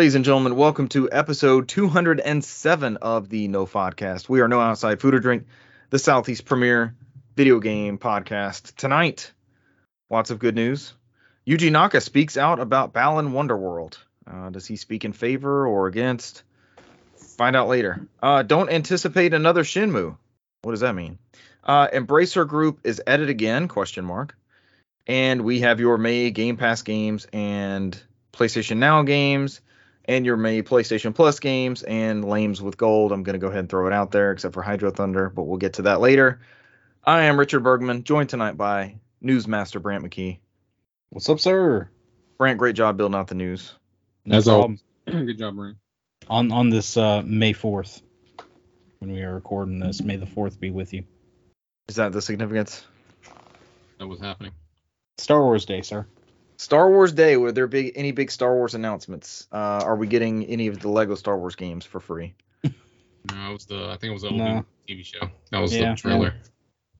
Ladies and gentlemen, welcome to episode 207 of the No Podcast. We are No Outside Food or Drink, the Southeast premier video game podcast. Tonight, lots of good news. Yuji Naka speaks out about Balan Wonderworld. Uh, does he speak in favor or against? Find out later. Uh, don't anticipate another Shenmue. What does that mean? Uh, Embracer Group is at it again? Question mark. And we have your May Game Pass games and PlayStation Now games and your May PlayStation Plus games and Lames with Gold. I'm going to go ahead and throw it out there, except for Hydro Thunder, but we'll get to that later. I am Richard Bergman, joined tonight by Newsmaster Brant McKee. What's up, sir? Brant, great job building out the news. No As problem. always. Good job, Brian. On on this uh, May fourth, when we are recording this, May the fourth be with you. Is that the significance? That was happening. Star Wars Day, sir. Star Wars Day. Were there big any big Star Wars announcements? Uh, are we getting any of the Lego Star Wars games for free? No, it was the I think it was the No. TV show. That was Yeah. the trailer.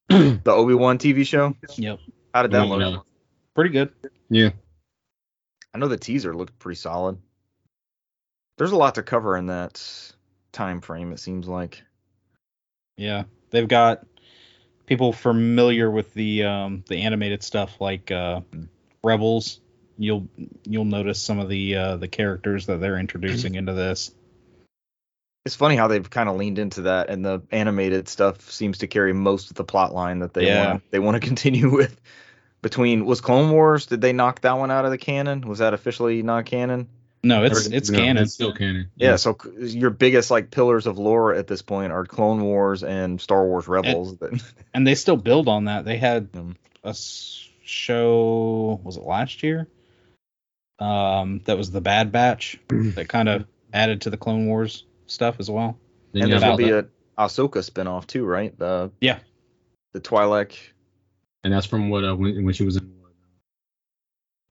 The Obi Wan TV show. Yep. How did that Yeah. look? Pretty good. Yeah. I know the teaser looked pretty solid. There's a lot to cover in that time frame. It seems like. Yeah, they've got people familiar with the um, the animated stuff like uh, Rebels. You'll you'll notice some of the uh, the characters that they're introducing into this. It's funny how they've kind of leaned into that, and the animated stuff seems to carry most of the plot line that they Yeah. want. They want to continue with. Between was Clone Wars? Did they knock that one out of the canon? Was that officially not canon? No, it's Or- it's no, canon. It's still canon. Yeah. So your biggest like pillars of lore at this point are Clone Wars and Star Wars Rebels. that- and they still build on that. They had Mm. a s- show, was it last year? Um, that was the Bad Batch that kind of added to the Clone Wars stuff as well. Then and you there's gonna be that- a Ahsoka spinoff too, right? The Yeah. the Twi'lek. and that's from what uh, when, when she was in.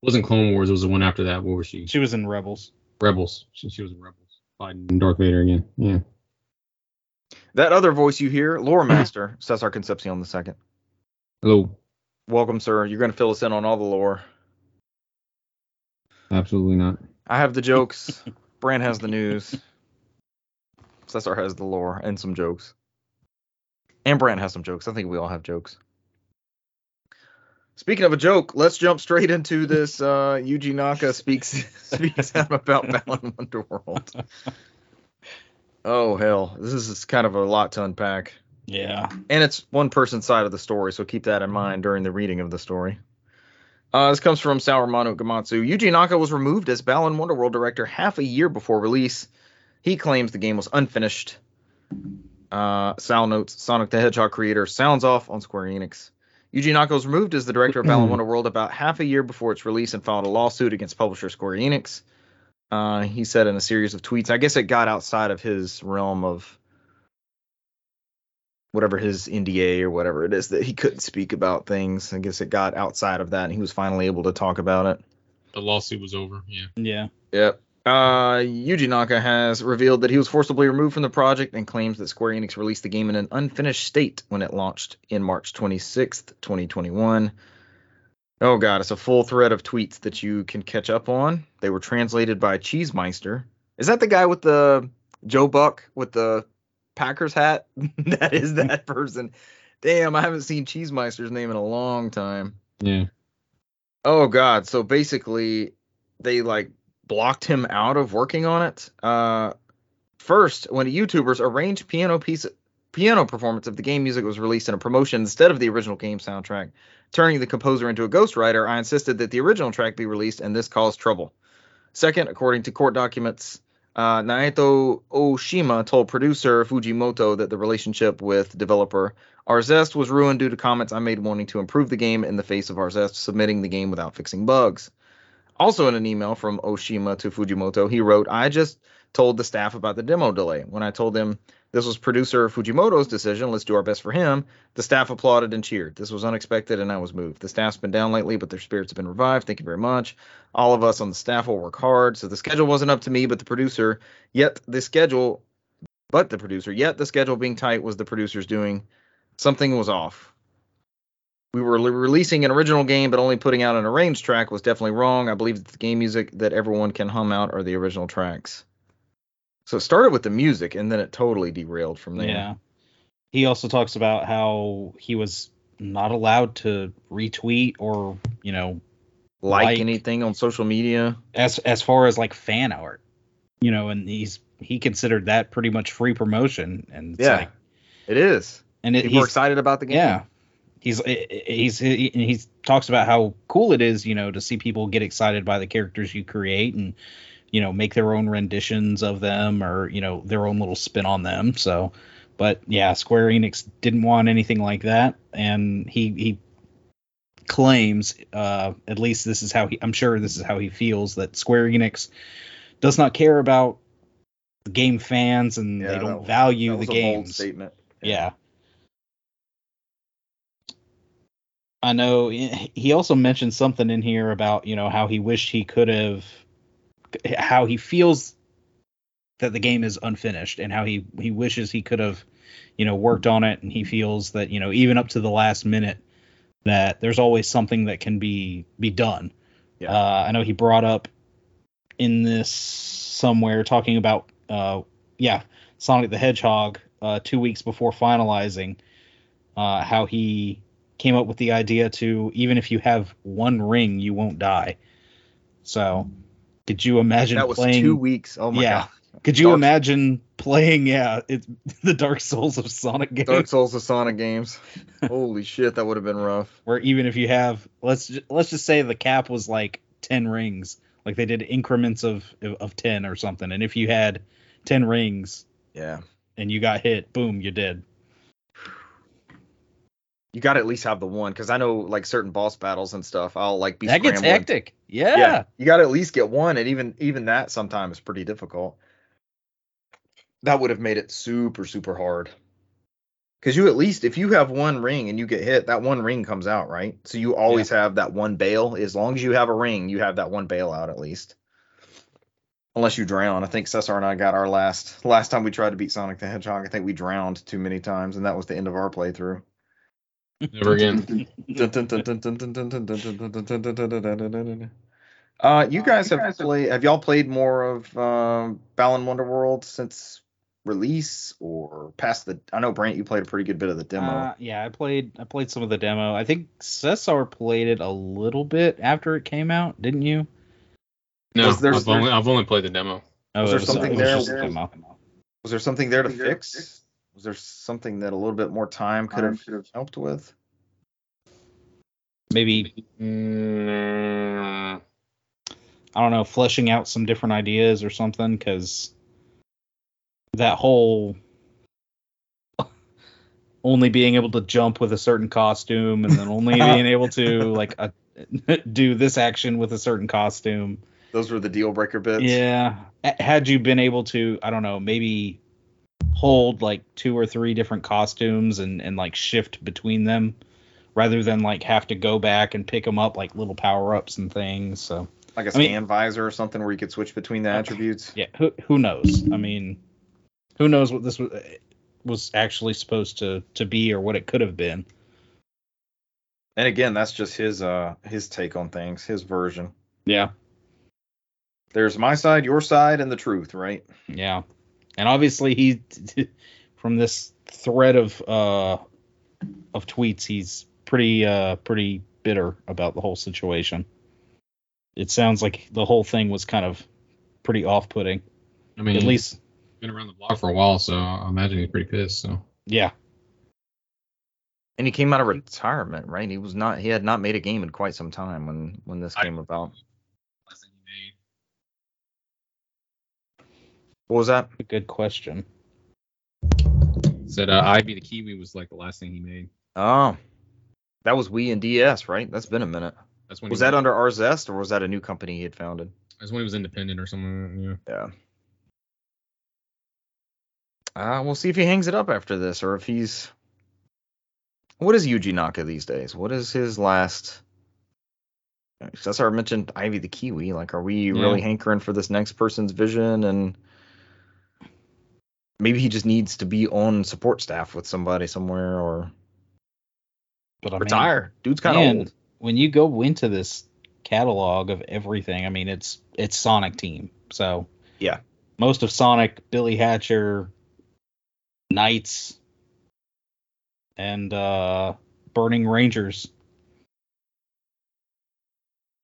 It wasn't Clone Wars. It was the one after that. What was she? She was in Rebels. Rebels. She, she was in Rebels. Fighting Darth Vader again. Yeah. That other voice you hear, Lore Master, Cesar Concepcion the second. Hello. Welcome, sir. You're gonna fill us in on all the lore. Absolutely not. I have the jokes. Brant has the news. Cesar has the lore and some jokes. And Brant has some jokes. I think we all have jokes. Speaking of a joke, let's jump straight into this. Uh, Yuji Naka speaks speaks out about Balan Wonderworld. Oh hell, this is kind of a lot to unpack, Yeah. and it's one person's side of the story, so keep that in mind during the reading of the story. Uh, this comes from Saurmano Gematsu. Yuji Naka was removed as Balan Wonderworld director half a year before release. He claims the game was unfinished. Uh, Sal notes Sonic the Hedgehog creator sounds off on Square Enix. Yuji Naka was removed as the director of Balan Wonderworld about half a year before its release and filed a lawsuit against publisher Square Enix. Uh, he said in a series of tweets, I guess it got outside of his realm of whatever his NDA or whatever it is that he couldn't speak about things. I guess it got outside of that and he was finally able to talk about it. The lawsuit was over. Yeah. Yeah. Yep. Uh, Yuji Naka has revealed that he was forcibly removed from the project and claims that Square Enix released the game in an unfinished state when it launched in March 26th, 2021. Oh god, it's a full thread of tweets that you can catch up on. They were translated by Cheesemeister. Is that the guy with the Joe Buck with the Packers hat? that is that person. Damn, I haven't seen Cheesemeister's name in a long time. Yeah. Oh god, so basically they like blocked him out of working on it. Uh first, when a YouTubers arranged piano piece piano performance of the game music was released in a promotion instead of the original game soundtrack, turning the composer into a ghostwriter, I insisted that the original track be released and this caused trouble. Second, according to court documents, uh, Naoto Oshima told producer Fujimoto that the relationship with developer Arzest was ruined due to comments I made wanting to improve the game in the face of Arzest submitting the game without fixing bugs. Also, in an email from Oshima to Fujimoto, he wrote, I just told the staff about the demo delay. When I told them this was producer Fujimoto's decision, let's do our best for him, the staff applauded and cheered. This was unexpected and I was moved. The staff's been down lately, but their spirits have been revived. Thank you very much. All of us on the staff will work hard. So the schedule wasn't up to me, but the producer, yet the schedule, but the producer, yet the schedule being tight was the producer's doing. Something was off. we were le- releasing an original game but only putting out an arranged track was definitely wrong. I believe that the game music that everyone can hum out are the original tracks. So it started with the music and then it totally derailed from there. Yeah. He also talks about how he was not allowed to retweet or, you know, Like, Like- anything on social media. as as far as like fan art, you know, and he's he considered that pretty much free promotion, and it's Yeah. like, It is. and it, People he's excited about the game. yeah, he's he's he talks about how cool it is, you know, to see people get excited by the characters you create and you know make their own renditions of them or you know their own little spin on them. So, but yeah, Square Enix didn't want anything like that, and he he claims, uh, at least this is how he, I'm sure this is how he feels that Square Enix does not care about the game fans and Yeah, they don't was- value the was a bold games. statement. Yeah. I know he also mentioned something in here about, you know, how he wished he could have how he feels that the game is unfinished and how he he wishes he could have, you know, worked on it and he feels that, you know, even up to the last minute that there's always something that can be be done. Yeah. Uh, I know he brought up in this somewhere talking about uh yeah, Sonic the Hedgehog uh 2 weeks before finalizing uh how he came up with the idea to even if you have one ring you won't die. So, could you imagine That was playing two weeks. Oh my Yeah. god. Could you Dark- imagine playing yeah, it's the Dark Souls of Sonic games Dark Souls of Sonic games. Holy shit, that would have been rough. where even if you have let's ju- let's just say the cap was like 10 rings like they did increments of of 10 or something and if you had 10 rings Yeah. and you got hit boom you're dead You got to at least have the one because I know like certain boss battles and stuff. I'll like be that gets hectic yeah, Yeah, you got to at least get one, and even even that sometimes is pretty difficult. That would have made it super super hard. Because you at least if you have one ring and you get hit, that one ring comes out, right? So you always have that one bail. As long as you have a ring, you have that one bail out at least. Unless you drown. I think Cesar and I got our last last time we tried to beat Sonic the Hedgehog. I think we drowned too many times, and that was the end of our playthrough. Never again. Uh, you guys have played. Have y'all played more of um, Balan Wonderworld since release or past the? I know Brant, you played a pretty good bit of the demo. Uh, yeah i played i played some of the demo i think cesar played it a little bit after it came out didn't you No, Was there- I've only I've only played the demo. oh Was it there something there just a where- demo. was there something there to fix? Was there something that a little bit more time could have helped with? maybe Mm, I don't know, fleshing out some different ideas or something, because that whole only being able to jump with a certain costume and then only being able to like uh do this action with a certain costume. Those were the deal breaker bits. Yeah, had you been able to, I don't know, maybe hold like two or three different costumes and and like shift between them rather than like have to go back and pick them up like little power ups and things. So like a I mean- scan visor or something where you could switch between the attributes. yeah who who knows i mean who knows what this was was actually supposed to to be or what it could have been And again, that's just his uh his take on things, his version. yeah There's my side, your side, and the truth, right? yeah and obviously he from this thread of uh of tweets he's pretty uh pretty bitter about the whole situation it sounds like the whole thing was kind of pretty off-putting I mean, at he's least been around the block for a while, so I imagine he's pretty pissed. So yeah And he came out of retirement, right? He was not he had not made a game in quite some time when when this I- came about. last thing he What was that? a good question said uh, "Ivy the Kiwi" was like the last thing he made. Oh. That was Wii and DS, right? That's been a minute. That's when Was that under Arzest or was that a new company he had founded? That's when he was independent or something. Yeah. Yeah. Uh, we'll see if he hangs it up after this or if he's. What is Yuji Naka these days? What is his last? That's our mentioned Ivy the Kiwi. Like, are we really hankering for this next person's vision? And maybe he just needs to be on support staff with somebody somewhere, or But I mean, Retire. Dude's kind of old. when you go into this catalog of everything, I mean, it's it's Sonic Team. So Yeah. most of Sonic, Billy Hatcher, NiGHTS, and uh, Burning Rangers,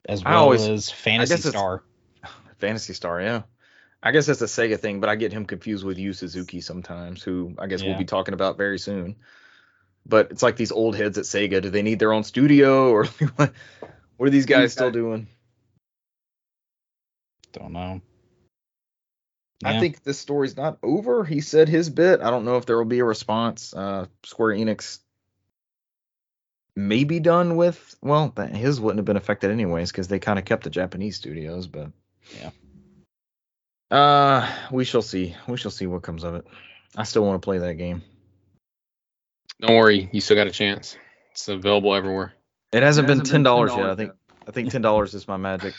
as well always- as Phantasy Star. Phantasy Star, yeah. I guess that's a Sega thing, but I get him confused with Yu Suzuki sometimes, who I guess we'll be talking about very soon. But it's like these old heads at Sega. Do they need their own studio or what? What are these guys still doing? Don't know. I think this story's not over. He said his bit. I don't know if there will be a response. Uh, Square Enix may be done with. Well, his wouldn't have been affected anyways because they kind of kept the Japanese studios. But Yeah. Uh, we shall see. We shall see what comes of it. I still want to play that game. Don't worry, you still got a chance. It's available everywhere. It hasn't been hasn't ten dollars yet. I think. I think ten dollars is my magic.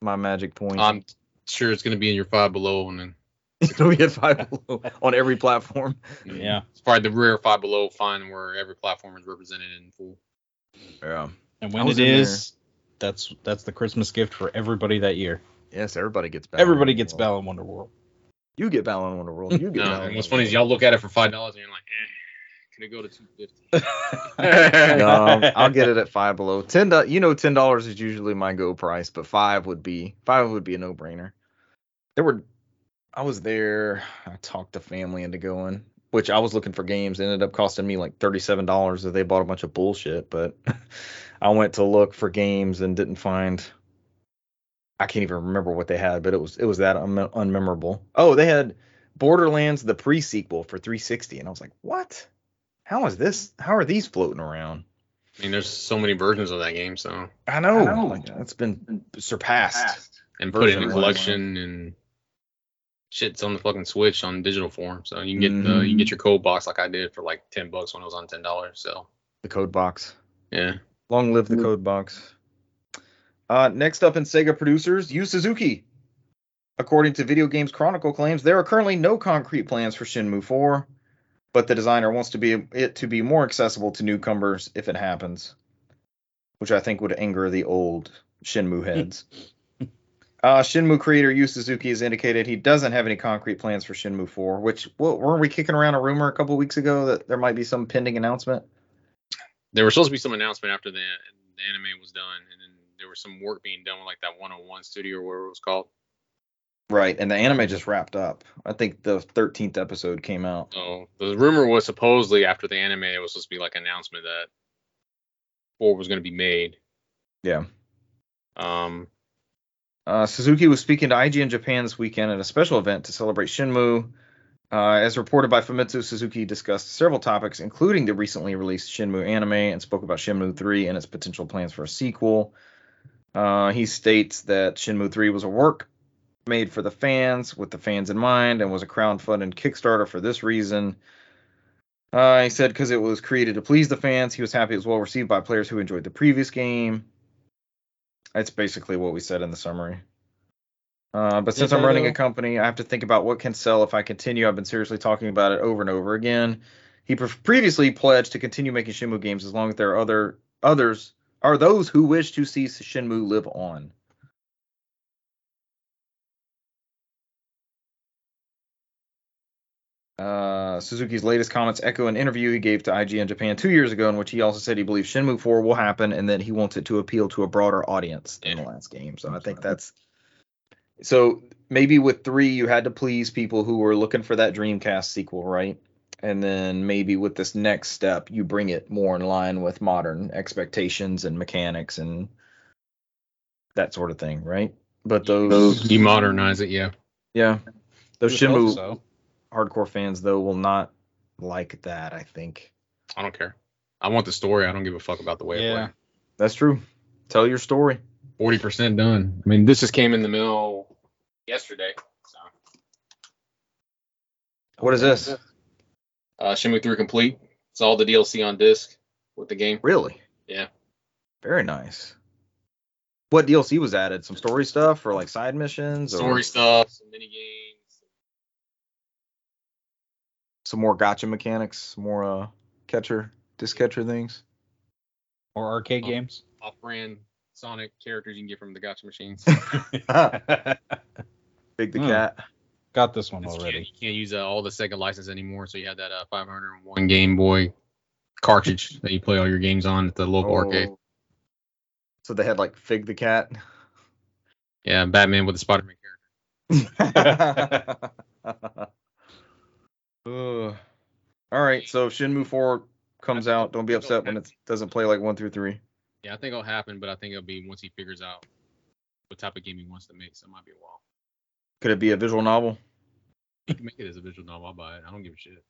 My magic point. I'm sure it's gonna be in your five below, and then It'll be at five below on every platform. Yeah. it's probably the rare five below find where every platform is represented in full. Yeah. And I when was it in there. is, that's that's the Christmas gift for everybody that year. Yes, everybody gets Balan Everybody gets Wonderworld. Wonder Wonderworld. You get Balan Wonderworld. You get. No, Balan and what's funny is y'all look at it for five dollars and you're like, eh, can it go to two fifty? no, I'll get it at five below. Ten, you know, ten dollars is usually my go price, but five would be five would be a no brainer. There were, I was there. I talked the family into going, which I was looking for games. It ended up costing me like thirty seven dollars. That they bought a bunch of bullshit, but I went to look for games and didn't find. I can't even remember what they had, but it was it was that un- unmemorable. Oh, they had Borderlands the pre sequel for 360, and I was like, what? How is this? How are these floating around? I mean, there's so many versions of that game, so I know. I know. Like, that's been surpassed. and put in Version a one. collection and shit's on the fucking Switch on digital form. So you can get the Mhm. you can get your code box like I did for like ten bucks when it was on ten dollars. So The code box. yeah, Long live the Mm. code box. Uh, next up in Sega producers, Yu Suzuki. According to Video Games Chronicle claims, there are currently no concrete plans for Shenmue 4, but the designer wants to be it to be more accessible to newcomers if it happens, which I think would anger the old Shenmue heads. uh, Shenmue creator Yu Suzuki has indicated he doesn't have any concrete plans for Shenmue 4, which what, weren't we kicking around a rumor a couple weeks ago that there might be some pending announcement? there was supposed to be some announcement after the the anime was done, there was some work being done with like that 101 studio or whatever it was called. Right, and the anime just wrapped up. I think the 13th episode came out. So the rumor was supposedly after the anime, it was supposed to be like an announcement that four was going to be made. Yeah. Um, Uh, Suzuki was speaking to IGN Japan this weekend at a special event to celebrate Shenmue. Uh, as reported by Famitsu, Suzuki discussed several topics, including the recently released Shenmue anime, and spoke about Shenmue 3 and its potential plans for a sequel. Uh, he states that Shenmue 3 was a work made for the fans, with the fans in mind, and was a crowdfunded Kickstarter for this reason. Uh, he said because it was created to please the fans, he was happy it was well received by players who enjoyed the previous game. That's basically what we said in the summary. Uh, but since Yeah, I'm running a company, I have to think about what can sell if I continue. I've been seriously talking about it over and over again. He pre- previously pledged to continue making Shenmue games as long as there are other others are those who wish to see Shenmue live on. Uh, Suzuki's latest comments echo an interview he gave to IGN Japan two years ago, in which he also said he believes Shenmue 4 will happen and that he wants it to appeal to a broader audience than the last game. So I think that's so maybe with three you had to please people who were looking for that Dreamcast sequel, right? And then maybe with this next step, you bring it more in line with modern expectations and mechanics and that sort of thing, right? But those, you modernize it, yeah. yeah, those You would hope Shenmue so. hardcore fans though will not like that. I think I don't care. I want the story. I don't give a fuck about the way it Yeah. plays. that's true. Tell your story. Forty percent done. I mean, this just came in the mail yesterday. So, What is this? Uh, Shenmue 3 complete. It's all the DLC on disc with the game. Really? Yeah. Very nice. What DLC was added? Some story stuff or like side missions? Or Story stuff, some mini games. Some more gotcha mechanics, some more uh catcher, disc catcher things. Or arcade games. off-brand Sonic characters you can get from the gotcha machines. Big the Hmm. cat. Got this one You can't, already. you can't use uh, all the Sega license anymore, so you have that uh, 501 Game Boy cartridge that you play all your games on at the local arcade. Oh. So they had like Fig the cat. Yeah, Batman with the Spider-Man character. Ugh. All right, so if Shenmue 4 comes out. Don't be upset when it doesn't play like 1 through 3. Yeah, I think it'll happen, but I think it'll be once he figures out what type of game he wants to make. So it might be a while. Could it be a visual novel? He can make it as a visual novel. I'll buy it. I don't give a shit.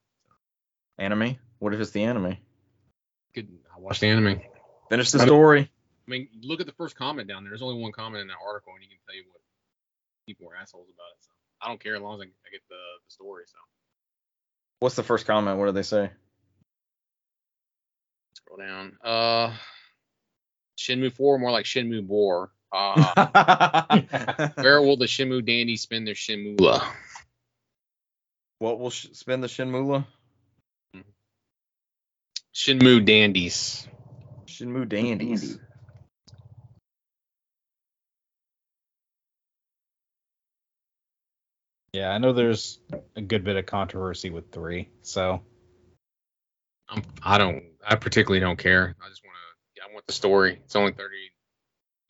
Anime? What if it's the anime? Could I watch the anime? Finish the I don't- story. I mean, look at the first comment down there. There's only one comment in that article, and you can tell you what people are assholes about it. So I don't care as long as I, I get the, the story. So What's the first comment? What did they say? scroll down. Uh, Shenmue Four, more like Shenmue Bore. Uh, where will the Shenmue dandies spend their Shimula? what will sh- spend the Shinmula? Shenmue dandies. Shenmue Dandies. Yeah, I know there's a good bit of controversy with three. So I'm, I don't. I particularly don't care. I just want to. I want the story. It's only thirty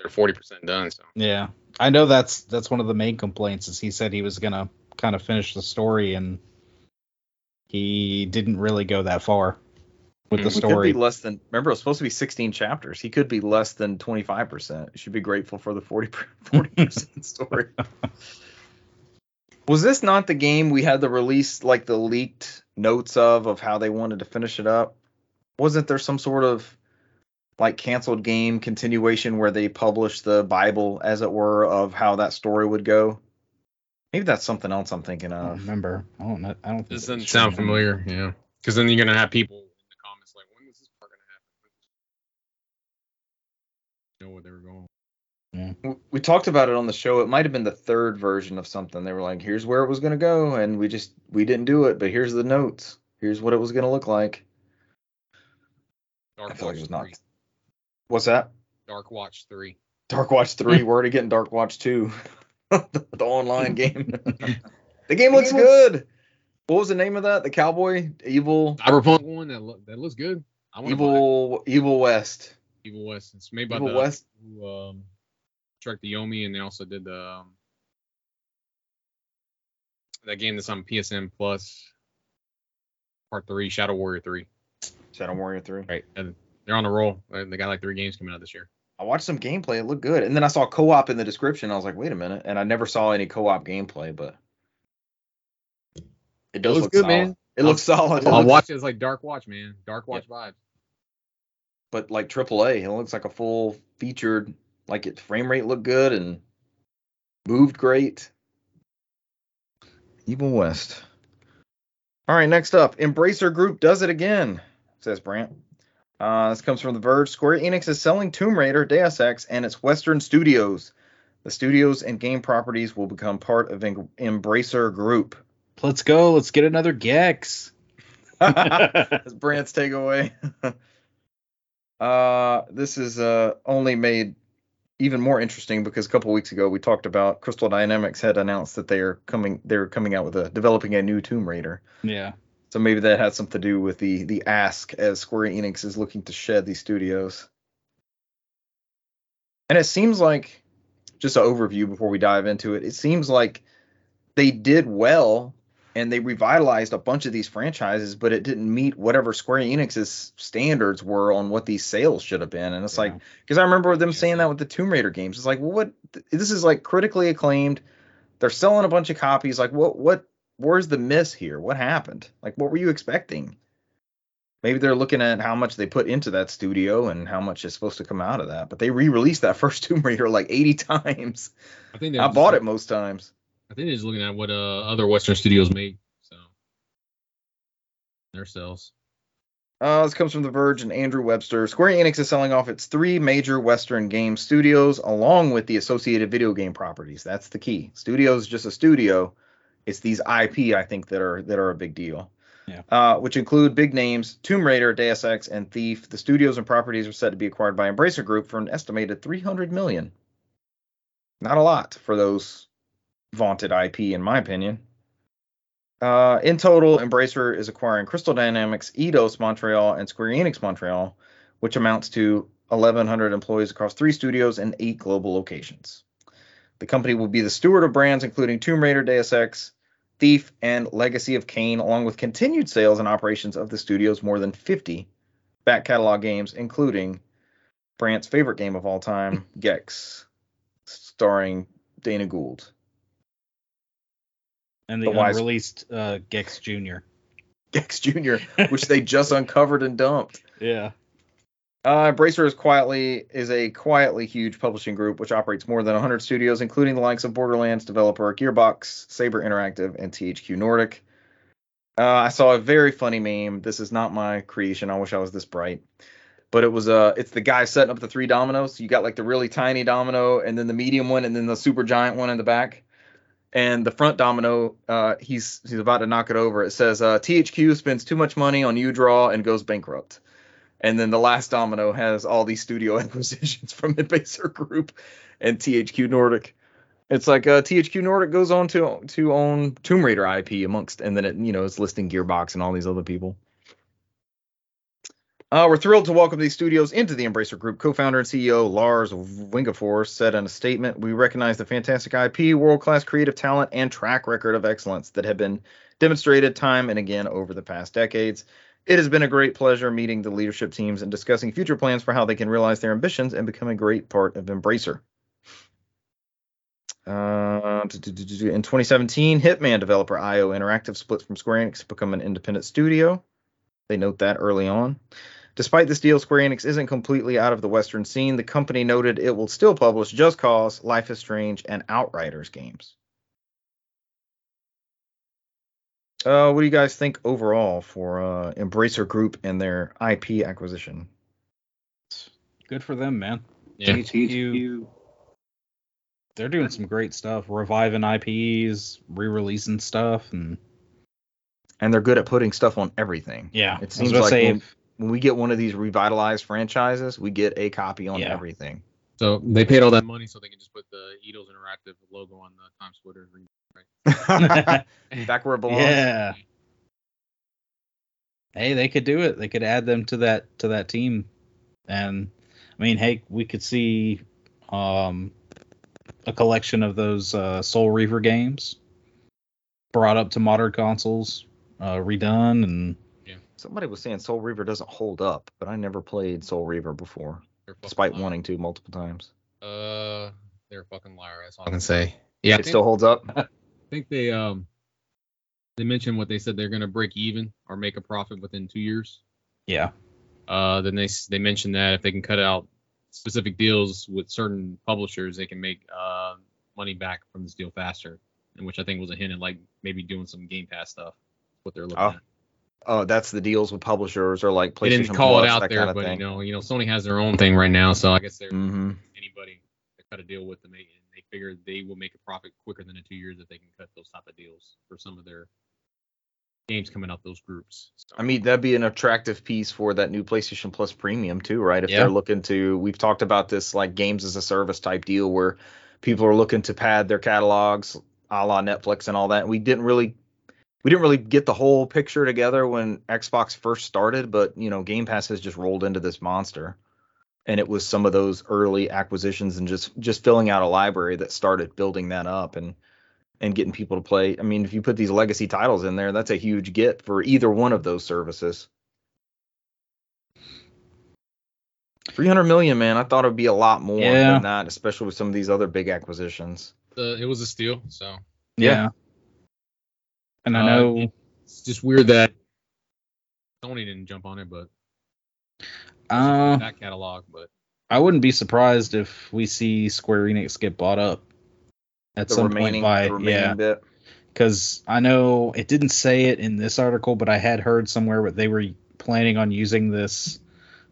or forty percent done. So yeah, I know that's that's one of the main complaints. Is he said he was gonna kind of finish the story and he didn't really go that far with the. He could story. be less than. Remember, it was supposed to be 16 chapters. He could be less than 25%. Should be grateful for the 40 percent story. was this not the game we had the release, like the leaked notes of, of how they wanted to finish it up? Wasn't there some sort of like canceled game continuation where they published the Bible, as it were, of how that story would go? Maybe that's something else I'm thinking I don't of. remember. I don't know. I don't. think this doesn't sound Shenmue. familiar. Yeah, because then you're gonna have people in the comments like, when is this part gonna happen? Know where they were going. Yeah. we talked about it on the show. It might have been the third version of something. They were like, "Here's where it was going to go," and we just we didn't do it. But here's the notes. Here's what it was going to look like. Dark I feel like it was not. Three. What's that? Dark Watch three. Dark Watch three. We're already getting Dark Watch two, the, the online game. the game looks good. What was the name of that? The Cowboy Evil Cyberpunk one that look that looks good. I want Evil Evil West. Evil West. It's made by Evil the West. who um, Trek to Yomi, and they also did the um, that game that's on PSN Plus. Part three, Shadow Warrior three. Shadow Warrior three. Right, and they're on the roll. They they got like three games coming out this year. I watched some gameplay. It looked good, and then I saw co-op in the description. I was like, wait a minute, and I never saw any co-op gameplay, but it does looks look good, solid. man. It looks solid. I'll looks- watch it as like Dark Watch, man. Dark Watch vibes. but like AAA, it looks like a full featured. Like its frame rate looked good and moved great. Evil West. All right, next up, Embracer Group does it again, says Brant. Uh, this comes from The Verge. Square Enix is selling Tomb Raider, Deus Ex, and its Western studios. The studios and game properties will become part of Em- Embracer Group. Let's go. Let's get another Gex. That's Brant's takeaway. uh, this is uh, only made even more interesting because a couple weeks ago we talked about Crystal Dynamics had announced that they are coming they're coming out with a developing a new Tomb Raider. Yeah. So maybe that has something to do with the the ask as Square Enix is looking to shed these studios. And it seems like just an overview before we dive into it. It seems like they did well and they revitalized a bunch of these franchises, but it didn't meet whatever Square Enix's standards were on what these sales should have been. And it's like because I remember them Yeah. saying that with the Tomb Raider games. It's like, well, what? This is like critically acclaimed. They're selling a bunch of copies. Like, what? What? Where's the miss here? What happened? Like, what were you expecting? Maybe they're looking at how much they put into that studio and how much is supposed to come out of that. But they re-released that first Tomb Raider like 80 times. I think I bought it most times. I think they're just looking at what uh, other Western studios make. So their sales. Uh, this comes from The Verge and Andrew Webster. Square Enix is selling off its three major Western game studios along with the associated video game properties. That's the key. Studio is just a studio. It's these IP I think that are that are a big deal. Yeah. uh, which include big names Tomb Raider, Deus Ex, and Thief. The studios and properties are set to be acquired by Embracer Group for an estimated 300 million. Not a lot for those vaunted IP, in my opinion. Uh, in total, Embracer is acquiring Crystal Dynamics, Eidos Montreal, and Square Enix Montreal, which amounts to 1,100 employees across three studios and eight global locations. The company will be the steward of brands including Tomb Raider, Deus Ex, Thief, and Legacy of Kain, along with continued sales and operations of the studio's more than 50 back catalog games, including Brant's favorite game of all time, Gex, starring Dana Gould. And the, The wise- unreleased uh, Gex Jr. Gex Jr., which they just uncovered and dumped. Yeah. Uh, Embracer is quietly is a quietly huge publishing group which operates more than 100 studios, including the likes of Borderlands developer Gearbox, Saber Interactive, and THQ Nordic. Uh, I saw a very funny meme. This is not my creation. I wish I was this bright, but it was uh, it's the guy setting up the three dominoes. You got like the really tiny domino, and then the medium one, and then the super giant one in the back. And the front domino, uh, he's he's about to knock it over. It says uh, THQ spends too much money on U Draw and goes bankrupt. And then the last domino has all these studio acquisitions from the Embracer Group and THQ Nordic. It's like uh, THQ Nordic goes on to to own Tomb Raider IP amongst, and then it you know it's listing Gearbox and all these other people. Uh, we're thrilled to welcome these studios into the Embracer Group. Co-founder and CEO Lars Wingefors said in a statement, "We recognize the fantastic IP, world-class creative talent, and track record of excellence that have been demonstrated time and again over the past decades. It has been a great pleasure meeting the leadership teams and discussing future plans for how they can realize their ambitions and become a great part of Embracer." Uh, in 2017, Hitman developer IO Interactive split from Square Enix to become an independent studio. They note that early on. Despite this deal, Square Enix isn't completely out of the Western scene. The company noted it will still publish Just Cause, Life is Strange, and Outriders games. Uh, what do you guys think overall for uh, Embracer Group and their IP acquisition? Good for them, man. Yeah. THQ, they're doing some great stuff, reviving IPs, re-releasing stuff, and And they're good at putting stuff on everything. yeah. It seems like say when- if- When we get one of these revitalized franchises, we get a copy on Yeah. everything. So they paid all that money so they can just put the Eidos Interactive logo on the Time Splitters. ring, Right? Back where it belongs. yeah. Hey, they could do it. They could add them to that to that team, and I mean, hey, we could see um a collection of those uh, Soul Reaver games brought up to modern consoles, uh, redone, and Somebody was saying Soul Reaver doesn't hold up, but I never played Soul Reaver before, despite liars. wanting to multiple times. Uh, they're a fucking liar. That's all I can say. Yeah, it still holds up. I think they um they mentioned what they said they're gonna break even or make a profit within two years. yeah, Uh, then they they mentioned that if they can cut out specific deals with certain publishers, they can make uh money back from this deal faster. And which I think was a hint at like maybe doing some Game Pass stuff. What they're looking Oh, at. Oh, that's the deals with publishers or like PlayStation. They didn't call Plus, it out there, kind of but thing. you know, you know, Sony has their own thing right now, so I guess they're hmm anybody that cut a deal with them, they figure they will make a profit quicker than in two years if they can cut those type of deals for some of their games coming out those groups. So, I mean, that'd be an attractive piece for that new PlayStation Plus Premium too, right? If Yeah. they're looking to, we've talked about this like games as a service type deal where people are looking to pad their catalogs, a la Netflix and all that. We didn't really, we didn't really get the whole picture together when Xbox first started, but you know, Game Pass has just rolled into this monster, and it was some of those early acquisitions and just just filling out a library that started building that up and and getting people to play. I mean, if you put these legacy titles in there, that's a huge get for either one of those services. 300 million, man. I thought it would be a lot more Yeah. than that, especially with some of these other big acquisitions. uh, it was a steal, so yeah. Yeah. And I Uh, know, it's just weird that Sony didn't jump on it, but uh, that catalog, but I wouldn't be surprised if we see Square Enix get bought up at The some remaining, point by the remaining yeah. bit. because I know it didn't say it in this article, but I had heard somewhere that they were planning on using this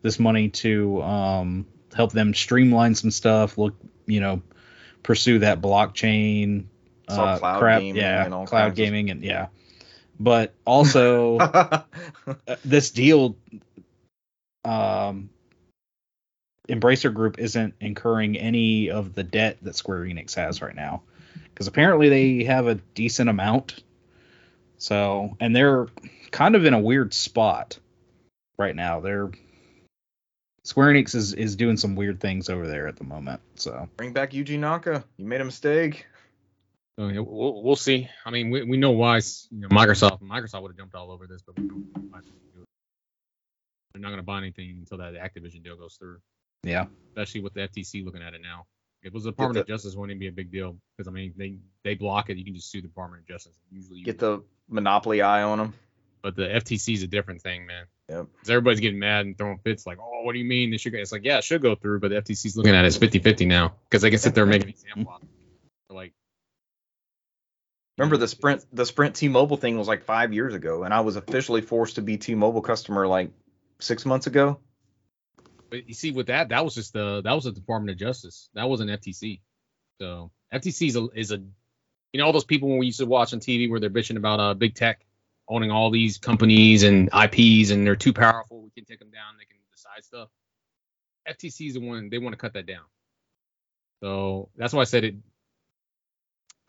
this money to um, help them streamline some stuff. Look, you know, pursue that blockchain Saw uh, cloud crap. gaming yeah, and all cloud kinds of- gaming and yeah. But also, uh, this deal, um, Embracer Group isn't incurring any of the debt that Square Enix has right now, because apparently they have a decent amount. So, and they're kind of in a weird spot right now. They're Square Enix is is doing some weird things over there at the moment. So Bring back Yuji Naka. You made a mistake. So yeah, we'll, we'll see. I mean, we, we know why you know, Microsoft Microsoft would have jumped all over this, but we know why they didn't do it. They're not going to buy anything until that Activision deal goes through, yeah, especially with the FTC looking at it now. If it was the Department of Justice, wouldn't be a big deal because I mean they they block it. You can just sue the Department of Justice. Usually, Get the monopoly eye on them. but the FTC is a different thing, man. Yep. Because everybody's getting mad and throwing fits like, oh, what do you mean this should go? It's like, yeah, it should go through, but the FTC's looking at it as 50-50 now because they can sit there and make an example out of it. Like, Remember the Sprint the Sprint T-Mobile thing was like five years ago, and I was officially forced to be T-Mobile customer like six months ago. But you see, with that, that was just the that was the Department of Justice. That was an FTC. So FTC is a, is a you know all those people when we used to watch on TV where they're bitching about uh big tech owning all these companies and IPs and they're too powerful. We can take them down. They can decide stuff. FTC is the one they want to cut that down. So that's why I said it.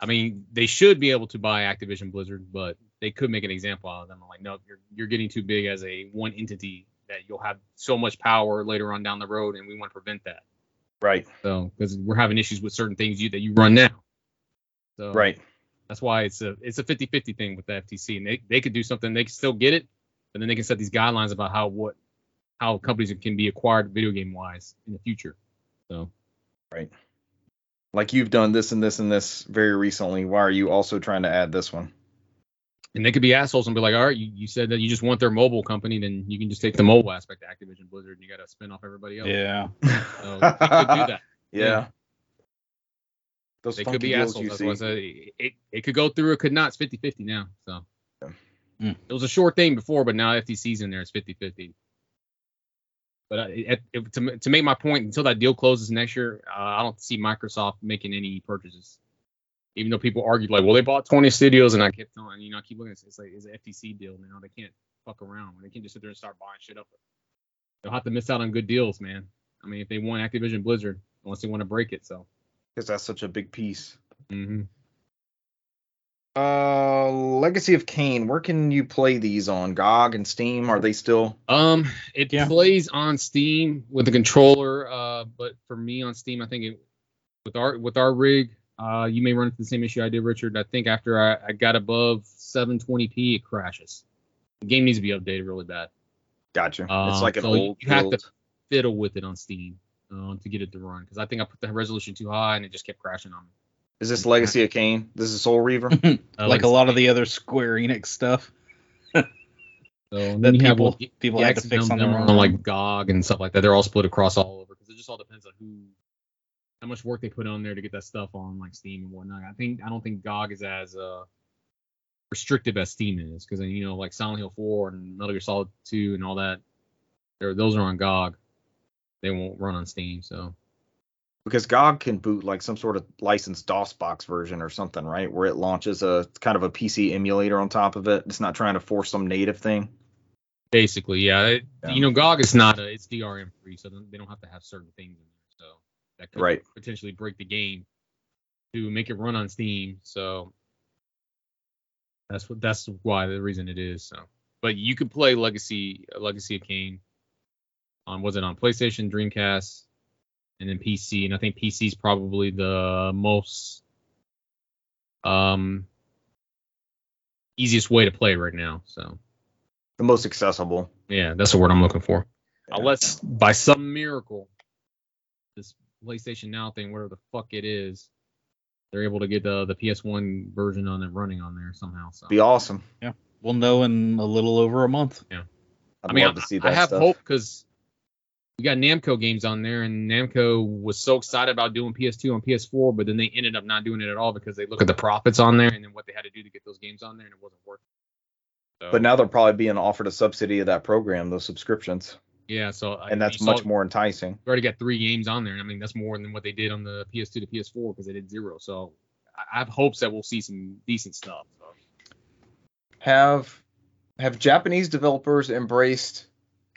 I mean, they should be able to buy Activision Blizzard, but they could make an example out of them. I'm like, no, you're you're getting too big as a one entity that you'll have so much power later on down the road, and we want to prevent that. Right. So because we're having issues with certain things you, that you run now. So Right. that's why it's a it's a 50-50 thing with the FTC, and they they could do something. They can still get it, but then they can set these guidelines about how what how companies can be acquired video game wise in the future. So Right. Like you've done this and this and this very recently. Why are you also trying to add this one? And they could be assholes and be like, all right, you, you said that you just want their mobile company, then you can just take the mobile aspect of Activision Blizzard, and you got to spin off everybody else. yeah. So they could do that. Yeah. Yeah. Those They could be deals assholes. you That's see. said it, it, it could go through, it could not. It's 50 50 now. So Yeah. Hmm. it was a short thing before, but now FTC's in there. It's 50 50. But uh, it, it, to, to make my point, until that deal closes next year, uh, I don't see Microsoft making any purchases. Even though people argued, like, well, they bought 20 studios, and I kept telling, you know, I keep looking at it, it's like, it's an FTC deal now. They can't fuck around. They can't just sit there and start buying shit up. They'll have to miss out on good deals, man. I mean, if they want Activision Blizzard, unless they want to break it. So, Because that's such a big piece. Mm-hmm. Uh, Legacy of Kain. Where can you play these on? GOG and Steam? Are they still? Um, it Yeah. plays on Steam with the controller. Uh, but for me on Steam, I think it with our with our rig, uh, you may run into the same issue I did, Richard. I think after I, I got above 720p, it crashes. The game needs to be updated really bad. Gotcha. it's Um, like an so you- old. you have to fiddle with it on Steam um, to get it to run because I think I put the resolution too high and it just kept crashing on me. Is this Legacy of Kain? This is Soul Reaver. Uh, like a lot of the other Square Enix stuff So and that then you people what- people the had to fix on them their own. on like GOG and stuff like that. They're all split across all over because it just all depends on who, how much work they put on there to get that stuff on like Steam and whatnot. I think I don't think GOG is as uh restrictive as Steam is because you know like Silent Hill 4 and Metal Gear Solid 2 and all that, those are on GOG. They won't run on Steam. So because GOG can boot like some sort of licensed DOS box version or something, right? Where it launches a kind of a PC emulator on top of it. It's not trying to force some native thing. basically, yeah, it, Yeah. you know GOG is not a it's DRM free, so they don't have to have certain things in there. That could Right. potentially break the game to make it run on Steam. So that's what that's why the reason it is. So, but you could play Legacy Legacy of Kain on was it on PlayStation, Dreamcast, and then PC, and I think PC is probably the most um easiest way to play right now. So The most accessible. yeah, that's the word I'm looking for. Yeah. Unless by some miracle, PlayStation Now thing, whatever the fuck it is, they're able to get the the PS1 version on it running on there somehow. So Be awesome. Yeah, we'll know in a little over a month. Yeah, I'd I mean, love to see I, that I have stuff. hope because we got Namco games on there, and Namco was so excited about doing PS2 and PS4, but then they ended up not doing it at all because they look at the profits on there and then what they had to do to get those games on there, and it wasn't worth it. So, But now they're probably being offered a subsidy of that program, those subscriptions, yeah, so I- and that's you saw- much more enticing. we already got three games on there, and I mean that's more than what they did on the PS2 to PS4 because they did zero. So I, I have hopes that we'll see some decent stuff. So. have have Japanese developers embraced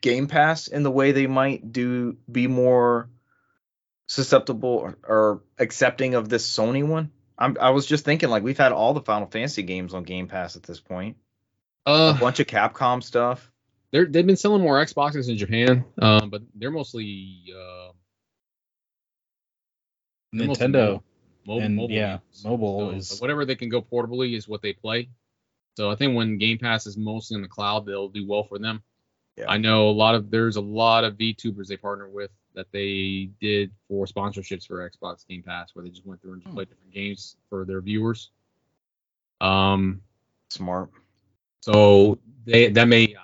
Game Pass in the way they might do be more susceptible or, or accepting of this Sony one? I'm, I was just thinking like we've had all the Final Fantasy games on Game Pass at this point, a Uh, bunch of Capcom stuff. They're they've been selling more Xboxes in Japan, um, but they're mostly uh, they're mostly Nintendo. mobile, And, mobile yeah, games. mobile So, is- whatever they can go portably is what they play. So I think when Game Pass is mostly in the cloud, they'll do well for them. Yeah. I know a lot of there's a lot of VTubers they partner with that they did for sponsorships for Xbox Game Pass, where they just went through and just Hmm. played different games for their viewers. Um, Smart. so they that may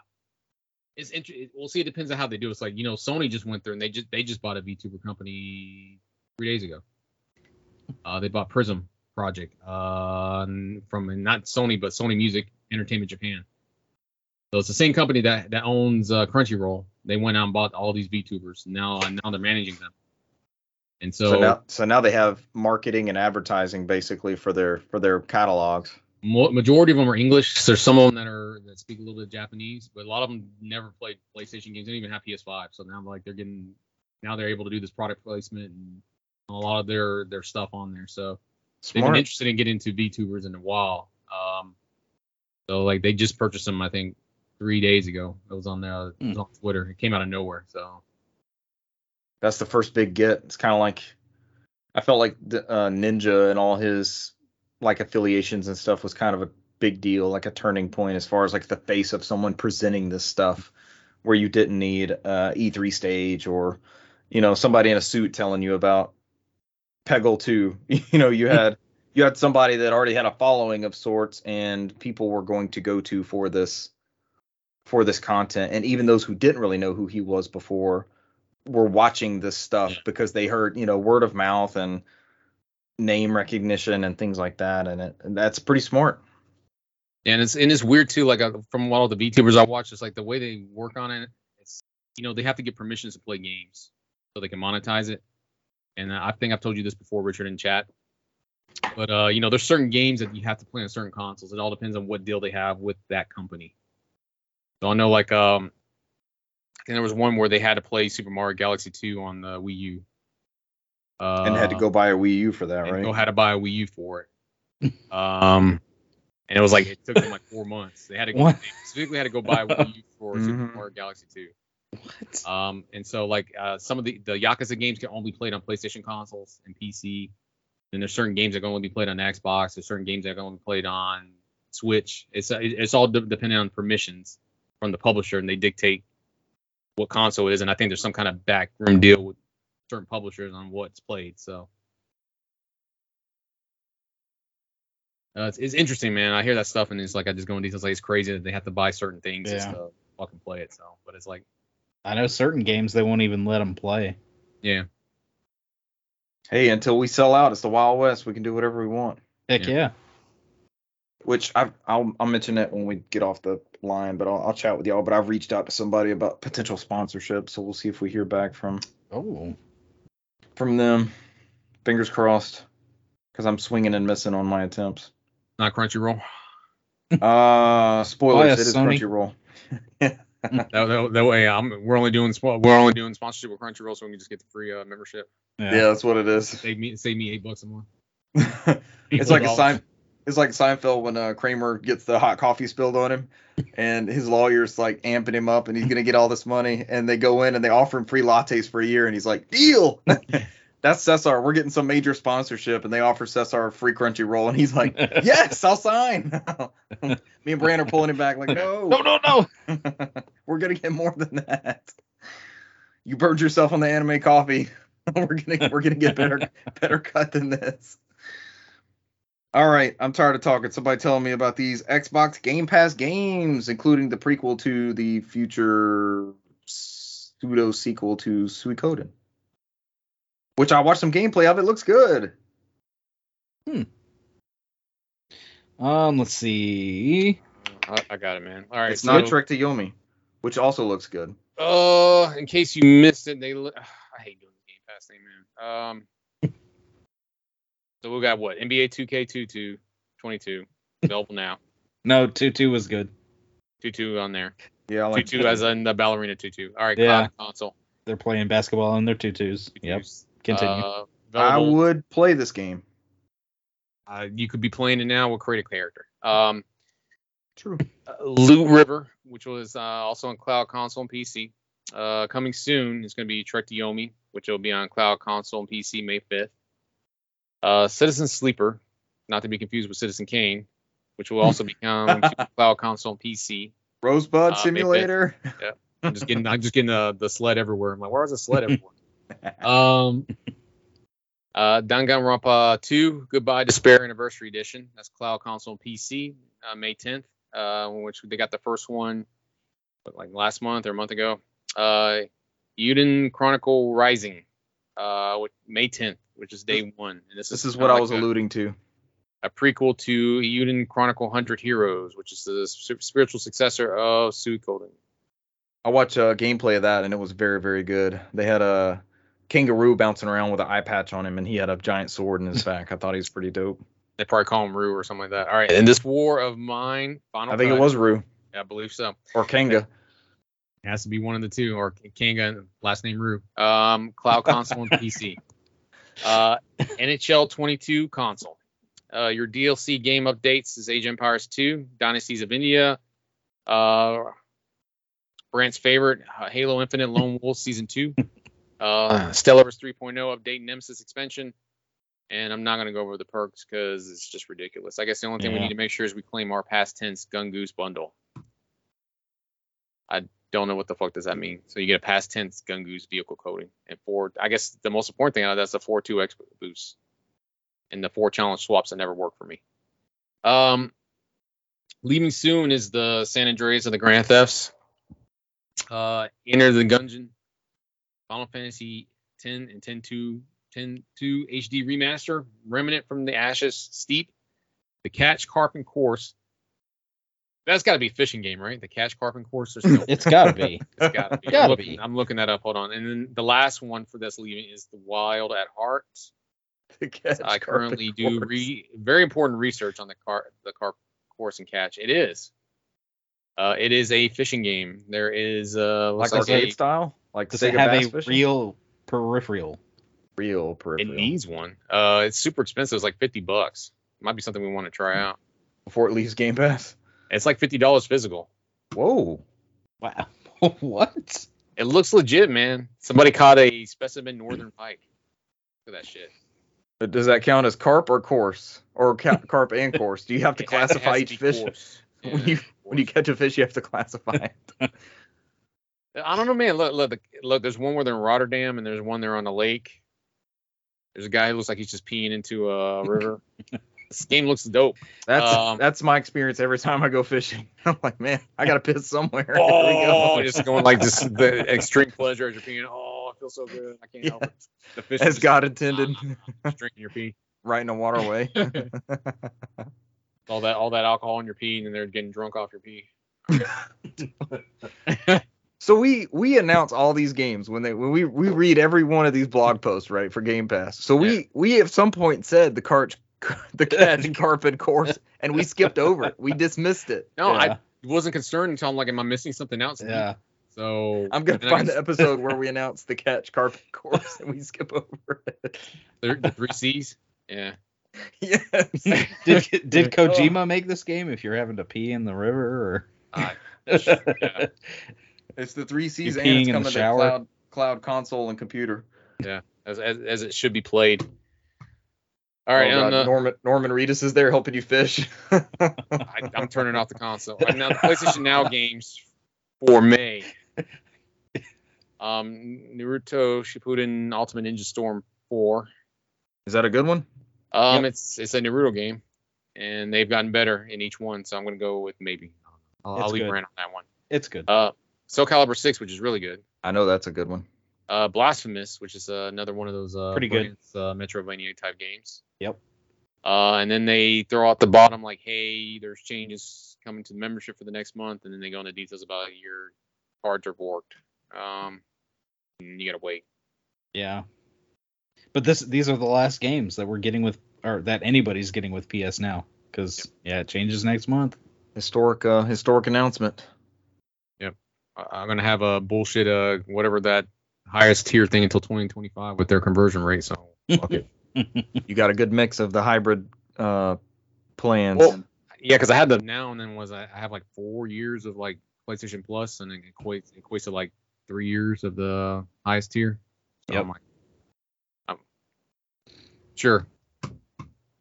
it's interesting. We'll see. It depends on how they do. It's like you know, Sony just went through and they just they just bought a VTuber company three days ago. Uh, they bought Prism Project uh, from not Sony but Sony Music Entertainment Japan. So it's the same company that that owns uh, Crunchyroll. They went out and bought all these VTubers. Now now they're managing them. And so, So, now so now they have marketing and advertising basically for their for their catalogs. Majority of them are English. There's some of them that are that speak a little bit of Japanese, but a lot of them never played PlayStation games. They don't even have PS5. So now like they're getting now they're able to do this product placement and a lot of their their stuff on there. So they've been interested in getting into VTubers in a while. Um, so like they just purchased them, I think, three days ago. It was on there. It was on Twitter. It came out of nowhere. So That's the first big get. It's kind of like I felt like the, uh, Ninja and all his like affiliations and stuff was kind of a big deal, like a turning point as far as like the face of someone presenting this stuff, where you didn't need uh, E3 stage or you know somebody in a suit telling you about Peggle 2. you know, you had you had somebody that already had a following of sorts, and people were going to go to for this for this content, and even those who didn't really know who he was before were watching this stuff because they heard you know word of mouth and name recognition and things like that and, it, and that's pretty smart And it's and it's weird too. Like uh, from all the VTubers I watch, it's like the way they work on it. It's you know they have to get permissions to play games so they can monetize it. And I think I've told you this before, Richard, in chat. But uh, you know, there's certain games that you have to play on certain consoles. It all depends on what deal they have with that company. So I know, like, um, think there was one where they had to play Super Mario Galaxy 2 on the Wii U. Uh, and had to go buy a Wii U for that right go had to buy a Wii U for it. um, and it was like it took them like four months. They had to go, What? they specifically had to go buy a Wii U for Super Mhm. Mario Galaxy 2. What? Um, and so like uh, some of the the Yakuza games can only be played on PlayStation consoles and PC. And there's certain games that can only be played on Xbox. There's certain games that can only be played on Switch. It's uh, it's all de- dependent on permissions from the publisher, and they dictate what console it is. And I think there's some kind of backroom deal with certain publishers on what's played. So uh, it's, it's interesting, man. I hear that stuff, and it's like I just go in details. Like it's crazy that they have to buy certain things just to fucking play it. So, but it's like, I know certain games they won't even let them play. yeah. hey until we sell out it's the wild west we can do whatever we want Heck Yeah. yeah. which I've, I'll, I'll mention it when we get off the line but I'll, I'll chat with y'all but i've reached out to somebody about potential sponsorship so we'll see if we hear back from Oh. From them fingers crossed because i'm swinging and missing on my attempts Not Crunchyroll. uh spoilers Oh, yeah, it is Sony. crunchyroll That, that, that way, I'm, we're only doing spo- we're only doing sponsorship with Crunchyroll, so we can just get the free uh, membership. Yeah. yeah that's what it is Save me save me eight bucks a month. it's like a $8. It's like Seinfeld when uh, Kramer gets the hot coffee spilled on him, and his lawyer's like amping him up, and he's gonna get all this money, and they go in and they offer him free lattes for a year, and he's like, "Deal." That's Cesar. We're getting some major sponsorship, and they offer Cesar a free Crunchyroll, and he's like, "Yes, I'll sign." Me and Brant are pulling him back, like, "No, No, no, no. we're gonna get more than that. You burned yourself on the anime coffee. we're gonna we're gonna get better better cut than this. All right, I'm tired of talking. Somebody telling me about these Xbox Game Pass games, including the prequel to the future pseudo sequel to Suikoden, which I watched some gameplay of. It looks good. Hmm. Um, let's see. I, I got it, man. All right. it's not so- Trek to Yomi, which also looks good. Uh, in case you missed it, they. li- I hate doing the Game Pass thing, man. Um. So we got what NBA 2K22 22 available now. No, two two was good. Tutu on there. Yeah, I like Tutu as in the ballerina tutu. All right, Yeah. console. They're playing basketball in their tutus. Yep. Continue. Uh, I would play this game. uh, you could be playing it now. We'll create a character. Um, True. uh, Loot River, which was uh, also on Cloud Console and PC. Uh, coming soon is going to be Trek to Yomi, which will be on Cloud Console and PC May 5th. Uh, Citizen Sleeper, not to be confused with Citizen Kane, which will also become Cloud Console and PC. Rosebud Uh, Simulator. I'm just getting, I'm just getting the, the sled everywhere. I'm like, where is the sled everywhere? um, uh, Danganronpa 2, Goodbye Despair Anniversary Edition. That's Cloud Console and PC, uh, May 10th, uh, which they got the first one like last month or a month ago. Uh, Eiyuden Chronicle Rising, uh, May 10th, which is day one. And this, This is is what I like was a- alluding to. a prequel to Eiyuden Chronicle 100 Heroes, which is the spiritual successor of Suikoden. I watched uh, gameplay of that and it was very, very good. They had a kangaroo bouncing around with an eye patch on him and he had a giant sword in his back. I thought he was pretty dope. They probably call him Rue or something like that. All right, and this War of Mine, final. I think it was Rue Yeah, I believe so. or Kanga. It has to be one of the two, or Kanga, last name Rue. Um, cloud console and PC. Uh, NHL 22 console. Uh, your DLC game updates is Age Empires 2, Dynasties of India, uh, Brant's favorite, uh, Halo Infinite Lone Wolf Season 2, uh, Stellaris 3.0 update, Nemesis expansion. And I'm not going to go over the perks because it's just ridiculous. I guess the only thing we need to make sure is we claim our past tense Gungoose bundle. I don't know what the fuck does that mean. So you get a past tense Gungoose vehicle coating and four. I guess the most important thing out of that's the four two X boost and the four challenge swaps that never work for me. Um, leaving soon is the San Andreas of the Grand Thefts. Uh, Enter the Gungeon, Final Fantasy 10 and 10 2, 10 2 HD remaster, Remnant from the Ashes, Steep, the Catch Carping Coarse. That's got to be a fishing game, right? The Catch Carping Coarse. There's no It's gotta be. it's gotta be. Gotta I'm, looking, be. I'm looking that up. Hold on. And then the last one for this leaving is the Wild at Heart. To catch I currently do re- very important research on the car the car course and catch. It is. Uh, it is a fishing game. There is uh, like looks arcade a- style, like Does Sega it have a Fishing? real peripheral? real peripheral. It needs one. Uh, it's super expensive. It's like fifty bucks. Might be something we want to try out. before it leaves Game Pass. It's like fifty dollars physical. Whoa. Wow. what? It looks legit, man. Somebody caught a specimen northern pike. Look at that shit. But Does that count as carp or coarse or ca- carp and coarse? Do you have to It has- has classify to each fish? coarse. When Yeah, you when you catch a fish, you have to classify it. I don't know, man. Look, look, look. There's one where they're in Rotterdam, and there's one there on the lake. There's a guy who looks like he's just peeing into a river. This game looks dope. That's Um, that's my experience every time I go fishing. I'm like, man, I gotta piss somewhere. Oh, go. just going like this, the extreme pleasure as you're peeing. Oh, I feel so good. I can't help it. The fish is As just God intended, just drinking your pee. right in a waterway. All that, all that alcohol in your pee, and they're getting drunk off your pee. so we we announce all these games when they when we we read every one of these blog posts right for Game Pass. So we we at some point said the cart the catch carpet course and we skipped over it. We dismissed it. No, Yeah. I wasn't concerned until I'm like, am I missing something else? Yeah. So I'm gonna and I find guess the episode where we announce the catch carpet course and we skip over it. the, the three C's. Yeah. yes. Did did Kojima make this game? If you're having to pee in the river, Uh, or yeah. It's the three C's You're and it's peeing in the coming to shower? cloud cloud console and computer. Yeah, as, as as it should be played. All right, Oh, on God, the, Norman Norman Reedus is there helping you fish. I, I'm turning off the console. And now the PlayStation Now games for May. Um, Naruto Shippuden Ultimate Ninja Storm 4. is that a good one? Um, it's it's a Naruto game, and they've gotten better in each one. So I'm gonna go with maybe. I'll, I'll leave good. Brant on that one. it's good. Uh, Soul Calibur 6, which is really good. I know that's a good one. Uh, Blasphemous, which is uh, another one of those uh, Pretty good. Brant's, uh, Metroidvania type games. Yep. Uh, and then they throw out the bottom like, hey, there's changes coming to the membership for the next month, and then they go into details about your cards are borked. Um, and you gotta wait. Yeah. But this these are the last games that we're getting with or that anybody's getting with PS now cuz yeah, it changes next month. Historic, uh, historic announcement. I- I'm gonna have a bullshit uh whatever that highest tier thing until 2025 with their conversion rate. So fuck it. You got a good mix of the hybrid uh plans. Well, yeah, because I had the now and then was I, I have like four years of like PlayStation Plus and it equates equates to like three years of the highest tier. So Yep. I'm like, I'm, sure.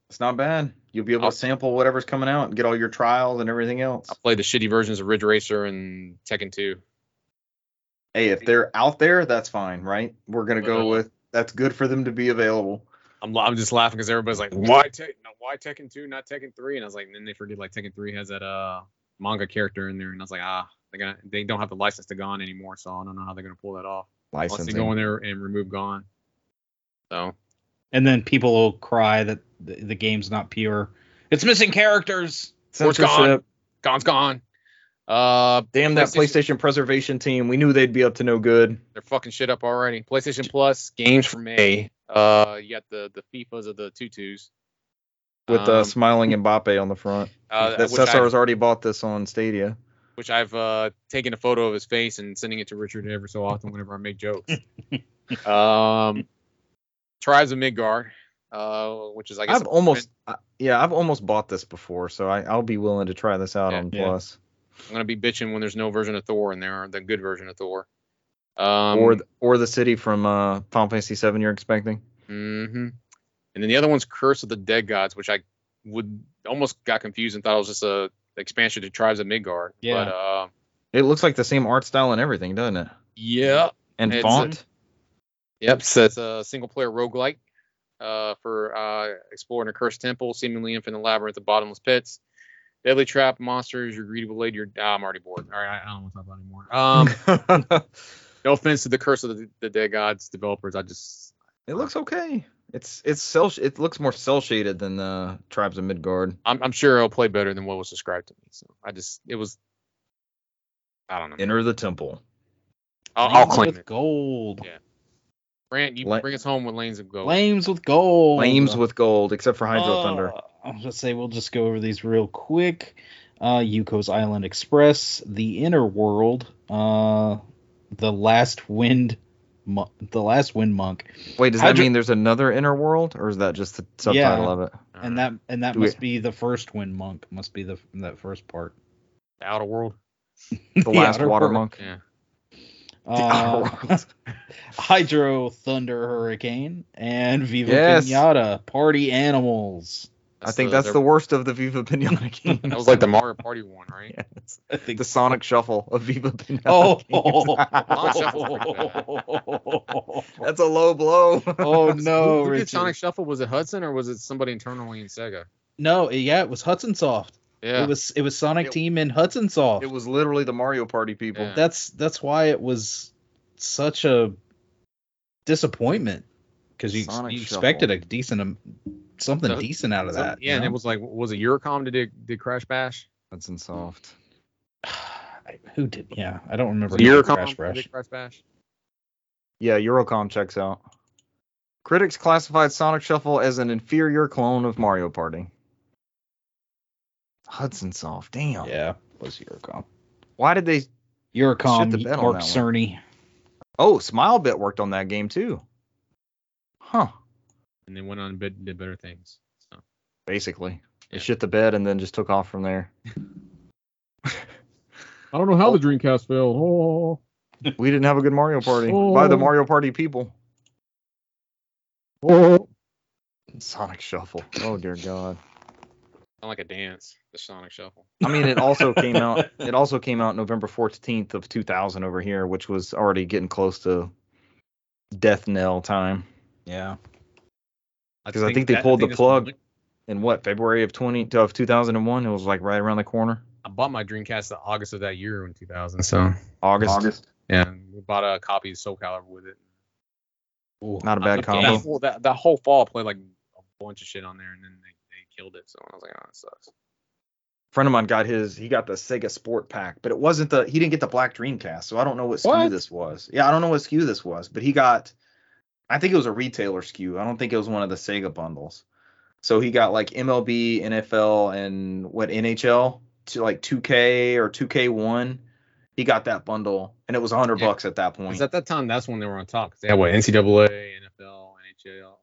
it's not bad. You'll be able I'll- to sample whatever's coming out and get all your trials and everything else. I played the shitty versions of Ridge Racer and Tekken 2. Hey, if they're out there, that's fine, right? We're gonna go Uh, with that's good for them to be available. I'm, I'm just laughing because everybody's like, why Tek- no, why Tekken 2, not Tekken 3? And I was like, and then they forget like Tekken 3 has that uh manga character in there, and I was like, ah, they gonna they don't have the license to Gon anymore, so I don't know how they're gonna pull that off. Unless they Licensing. go in there and remove Gon. So and then people will cry that the, the game's not pure. It's missing characters. Force gone. Censorship. Gon's gone. Uh, Damn that PlayStation- PlayStation preservation team. We knew they'd be up to no good. they're fucking shit up already. PlayStation Plus games for May. Uh, you got the the FIFAs of the tutus. With uh, Um, smiling Mbappe on the front. uh, that Cesar has already bought this on Stadia. which I've uh taken a photo of his face and sending it to Richard every so often whenever I make jokes. um, Tribes of Midgard, uh, which is I guess I've almost, uh, yeah, I've almost bought this before, so I, I'll be willing to try this out Yeah. on Yeah. Plus. I'm gonna be bitching when there's no version of Thor in there, the good version of Thor. Um, or th- or the city from uh, Final Fantasy VII you're expecting. Mm-hmm. And then the other one's Curse of the Dead Gods, which I would almost got confused and thought it was just a expansion to Tribes of Midgard. Yeah. But uh, It looks like the same art style and everything, doesn't it? yeah. And It's a- font. Yep. So it's a single player roguelike uh, for uh, exploring a cursed temple, seemingly infinite labyrinth of bottomless pits. Deadly trap monsters, you're greedy Blade, your. Ah, I'm already bored. All right, I, I don't want to talk about it anymore. Um, no offense to the Curse of the, the Dead Gods developers, I just it looks okay. It's it's cel. It looks more cel shaded than uh, Tribes of Midgard. I'm, I'm sure it'll play better than what was described to me. So I just it was. I don't know. Enter the temple. I'll, I'll claim with it. gold. Yeah. Brant, you La- bring us home with lanes of gold. Flames with gold. Flames with gold, except for Hydro Uh, Thunder. I was gonna say we'll just go over these real quick. Uh, Yoku's Island Express, The Inner World, uh, The Last Wind, Mo- The Last Wind Monk, Wait, does that Hydro- mean there's another inner world, or is that just the subtitle Yeah. of it? and that and that Do we- must be the first Wind Monk. Must be the that first part. The Outer World. The last water World. monk. Yeah. Uh, Hydro Thunder Hurricane and Viva Yes. Pinata Party Animals. I think that's the worst of the Viva Pinata games. That was like the Mario Party one, right? Yes. I think the Sonic Shuffle of Viva Pinata. Oh, games. That's a low blow. oh no, Who did Sonic Shuffle? Was it Hudson or was it somebody internally in Sega? No, yeah, it was Hudson Soft. Yeah. It was it was Sonic It- Team and Hudson Soft. It was literally the Mario Party people. Yeah. that's that's why it was such a disappointment because you, you expected a decent um, something So- decent out of So- that. yeah, you and it was like, was it Eurocom that did, did Crash Bash? Hudson Soft. who did? Yeah, I don't remember. Was it Eurocom Crash that Bash. did Crash Bash? Yeah, Eurocom checks out. Critics classified Sonic Shuffle as an inferior clone of Mario Party. Hudson Soft, damn. Yeah, was Eurocom. Why did they? Eurocom, the bed on Mark that one. Cerny. Oh, Smilebit worked on that game too. Huh. And they went on and did better things. So Basically, they shit the bed and then just took off from there. I don't know how the oh. Dreamcast failed. Oh, We didn't have a good Mario Party oh. by the Oh. Mario Party people. oh. Sonic Shuffle. Oh dear God. Sound like a dance, the Sonic Shuffle. I mean, it also came out. It also came out November fourteenth of two thousand over here, which was already getting close to death knell time. Yeah. Because I think they that- pulled the plug. when- In what February of twenty of two thousand and one? It was like right around the corner. I bought my Dreamcast in August of that year in 2000. So August. yeah, and we bought a copy of Soul Calibur with it. Ooh, Not a bad That, combo. that, whole, that, that whole fall I played like a bunch of shit on there, and then they, they killed it. So I was like, oh, that sucks. friend of mine got his he got the Sega Sport Pack, but it wasn't the he didn't get the black Dreamcast, so I don't know what SKU What? this was. Yeah, I don't know what SKU this was, but he got I think it was a retailer SKU. I don't think it was one of the Sega bundles. So he got like MLB, NFL, and what NHL, to like 2K or 2K1, he got that bundle, and it was 100 Yeah. bucks at that point. Because at that time, that's when they were on top. they had what NCAA, NFL, NHL.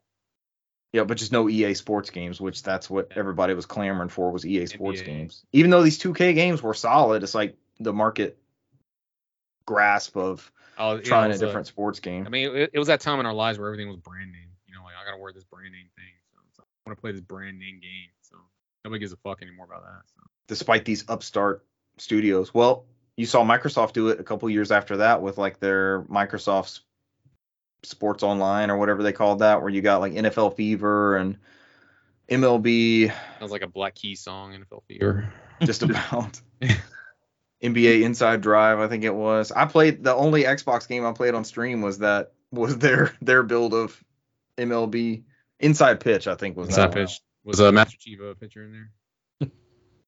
Yeah, but just no EA Sports games, which that's what everybody was clamoring for was EA Sports NBA. games. Even though these 2K games were solid, it's like the market grasp of Oh, yeah, trying it a was uh, different sports game. I mean, it, it was that time in our lives where everything was brand name. You know, like I gotta wear this brand name thing. So, so I want to play this brand name game. So nobody gives a fuck anymore about that. So despite these upstart studios. Well, you saw Microsoft do it a couple years after that with like their Microsoft's Sports Online or whatever they called that, where you got like NFL Fever and MLB sounds like a Black Key song, NFL Fever. just about. NBA Inside Drive, I think it was. I played the only Xbox game I played on stream was that was their their build of MLB Inside Pitch, I think was What's that that one. pitch? Was a uh, Master Chief a pitcher in there?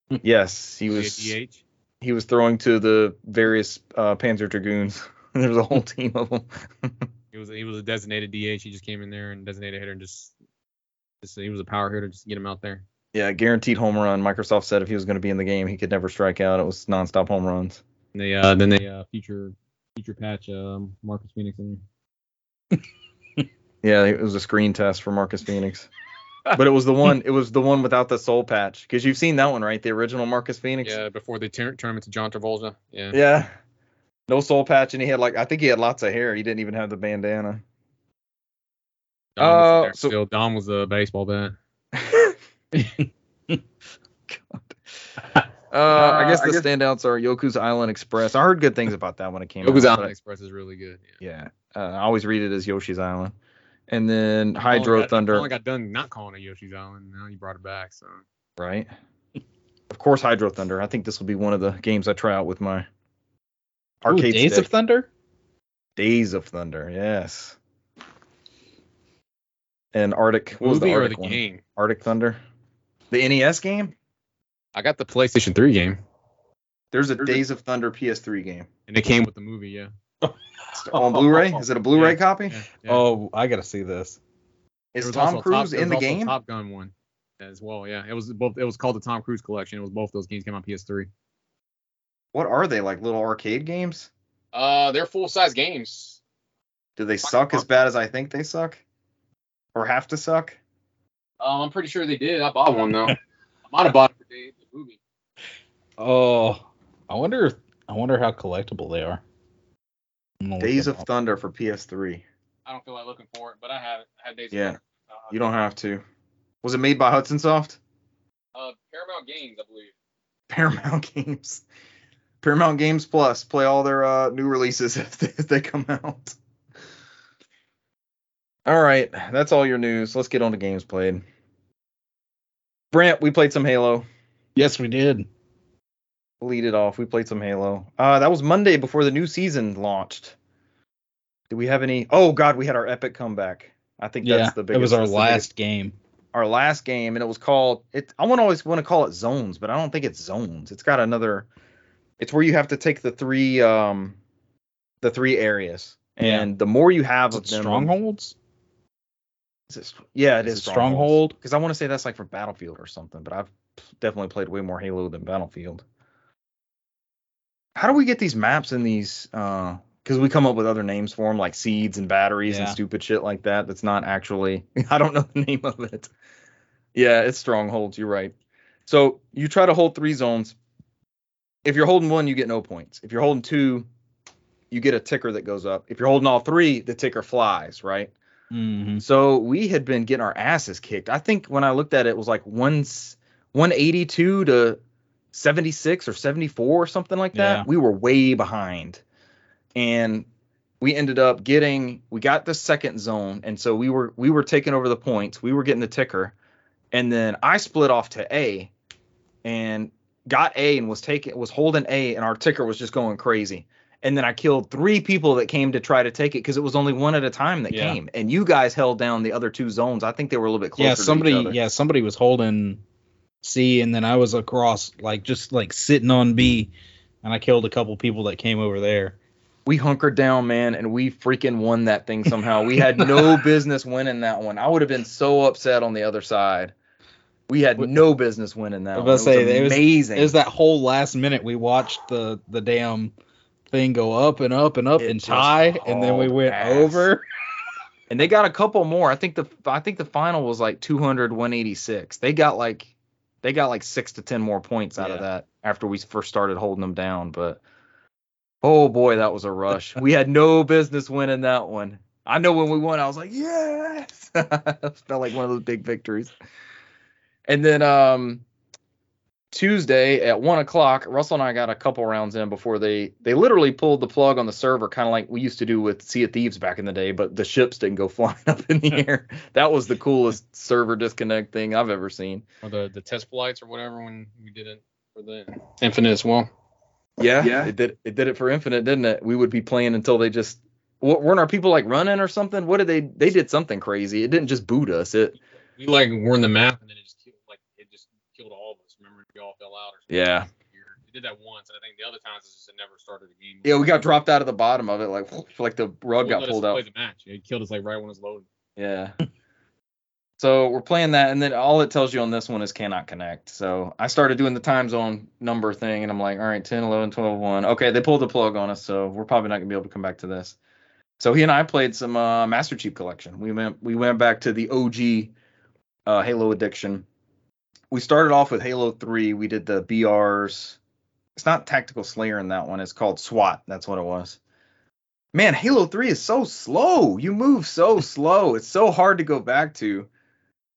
Yes, he Was DH? he was throwing to the various uh, Panzer Dragoons. there was a whole team of them. He was he was a designated DH. He just came in there and designated hitter and just, just he was a power hitter. Just get him out there. Yeah, guaranteed home run. Microsoft said if he was going to be in the game, he could never strike out. It was nonstop home runs. They uh then they uh feature feature patch um Marcus Phoenix in Yeah, it was a screen test for Marcus Phoenix. but it was the one. It was the one without the soul patch because you've seen that one, right? The original Marcus. Phoenix. Yeah, before they turn turn him into John Travolta. Yeah. Yeah. No soul patch, and he had like I think he had lots of hair. He didn't even have the bandana. Dom was Uh, so- still. Dom was a baseball bat. Uh, I guess the standouts are Yoku's Island Express. I heard good things about that when it came Yoku's out. Island Express is really good. Yeah. Yeah, uh, I always read it as Yoshi's Island. And then Hydro got- I only got done not calling it Yoshi's Island. Now you brought it back. So right? Of course, Hydro Thunder. I think this will be one of the games I try out with my Ooh, arcade Days stick. of Thunder. Days of Thunder, yes. And Arctic. What was the Arctic the one? game? Arctic Thunder. The NES game. I got the PlayStation 3 game, There's a Days of Thunder PS3 game. and it came with the movie. Yeah. On Blu-ray? Is it a Blu-ray Yeah. copy? yeah, yeah. Oh, I gotta see this. Is was Tom also Cruise Top- in the was also a game? Top Gun one as well. Yeah, it was both. It was called the Tom Cruise Collection. It was both those games came on PS3. What are they like? Little arcade games? Uh, they're full size games. Do they suck as bad as I think they suck, or have to suck? Um, I'm pretty sure they did. I bought one though. I might have bought it for the, the movie. Oh, I wonder. If, I wonder how collectible they are. I'm gonna look Days of up. Thunder for PS3. I don't feel like looking for it, but I have it. I have Days of Yeah. Thunder. Uh, You don't have to. Was it made by Hudson Soft? Uh, Paramount Games, I believe. Paramount Games. Paramount Games Plus. Play all their uh, new releases if they, if they come out. All right, that's all your news. Let's get on to games played. Brant, we played some Halo. Yes, we did. Lead it off. We played some Halo. Uh, that was Monday before the new season launched. Did we have any? Oh God, we had our epic comeback. I think Yeah, that's the it biggest. was our that's the biggest- last game. our last game, and it was called. It. I want to always want to call it zones, but I don't think it's zones. It's got another. It's where you have to take the three um, the three areas, Yeah. and the more you have Is of them, strongholds? Is it, yeah, it Is is it Stronghold? Because I want to say that's like for Battlefield or something, but I've definitely played way more Halo than Battlefield. How do we get these maps in these? Uh, because we come up with other names for them, like seeds and batteries and stupid shit like that. That's not actually. I don't know the name of it. Yeah, it's strongholds. You're right. So you try to hold three zones. If you're holding one, you get no points. If you're holding two, you get a ticker that goes up. If you're holding all three, the ticker flies, right? Mm-hmm. So we had been getting our asses kicked. I think when I looked at it, it was like one, 182 to 76 or 74 or something like that. Yeah. We were way behind. And we ended up getting we got the second zone and so we were we were taking over the points. We were getting the ticker. And then I split off to A and got A and was taking was holding A and our ticker was just going crazy. And then I killed three people that came to try to take it because it was only one at a time that Yeah. came. And you guys held down the other two zones. I think they were a little bit closer. Yeah, to each somebody. other. Yeah, somebody was holding C, and then I was across, like just like sitting on B, and I killed a couple people that came over there. we hunkered down, man, and we freaking won that thing somehow. We had no business winning that one. I would have been so upset on the other side. We had no business winning that. I was one. about to say, it was- amazing. It was that whole last minute we watched the the damn thing go up and up and up It and tie, and then we went ass. over. and they got a couple more. I think the I think the final was like 200 186. They got like they got like 6 to 10 more points out of that after we first started holding them down, but oh boy, that was a rush. we had no business winning that one. I know when we won I was like, "Yes!" Felt like one of those big victories. And then um Tuesday at one o'clock, Russell and I got a couple rounds in before they they literally pulled the plug on the server, kind of like we used to do with Sea of Thieves back in the day, but the ships didn't go flying up in the air. That was the coolest server disconnect thing I've ever seen. Or the the test flights or whatever when we did it for the Infinite as well. Yeah, Yeah. it did it did it for Infinite, didn't it? We would be playing until they just wa- weren't our people like running or something? What did they they did something crazy? It didn't just boot us. It We like were in the map and then it just killed like it just killed all of us. Remember we all fell out or something. Yeah. Weird. We did that once and I think the other times it's just it never started a game. yeah, we got dropped out of the bottom of it, like like the rug Wouldn't got let us pulled play out. the match. It killed us like right when it's loaded. Yeah. So we're playing that, and then all it tells you on this one is cannot connect. So I started doing the time zone number thing, and I'm like, all right, 10, 11, 12, 1. Okay, they pulled the plug on us, so we're probably not gonna be able to come back to this. So he and I played some uh, Master Chief Collection. We went we went back to the OG uh, Halo Addiction. We started off with Halo 3. We did the BRs. It's not Tactical Slayer in that one. It's called SWAT. That's what it was. Man, Halo 3 is so slow. You move so slow. It's so hard to go back to.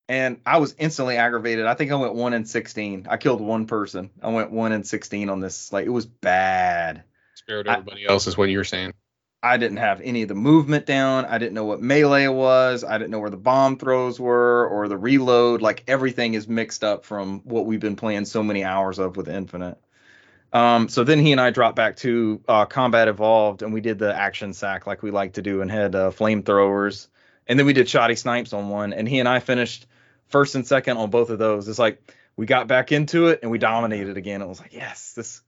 And I was instantly aggravated. I think I went 1 in 16. I killed one person. I went 1 in 16 on this. Like, it was bad. Spared I- everybody else is what you were saying. I didn't have any of the movement down. I didn't know what melee was. I didn't know where the bomb throws were or the reload. Like everything is mixed up from what we've been playing so many hours of with Infinite. Um, so then he and I dropped back to uh, Combat Evolved and we did the action sack like we like to do and had uh, flamethrowers. And then we did shoddy snipes on one. And he and I finished first and second on both of those. It's like we got back into it and we dominated again. It was like, yes, this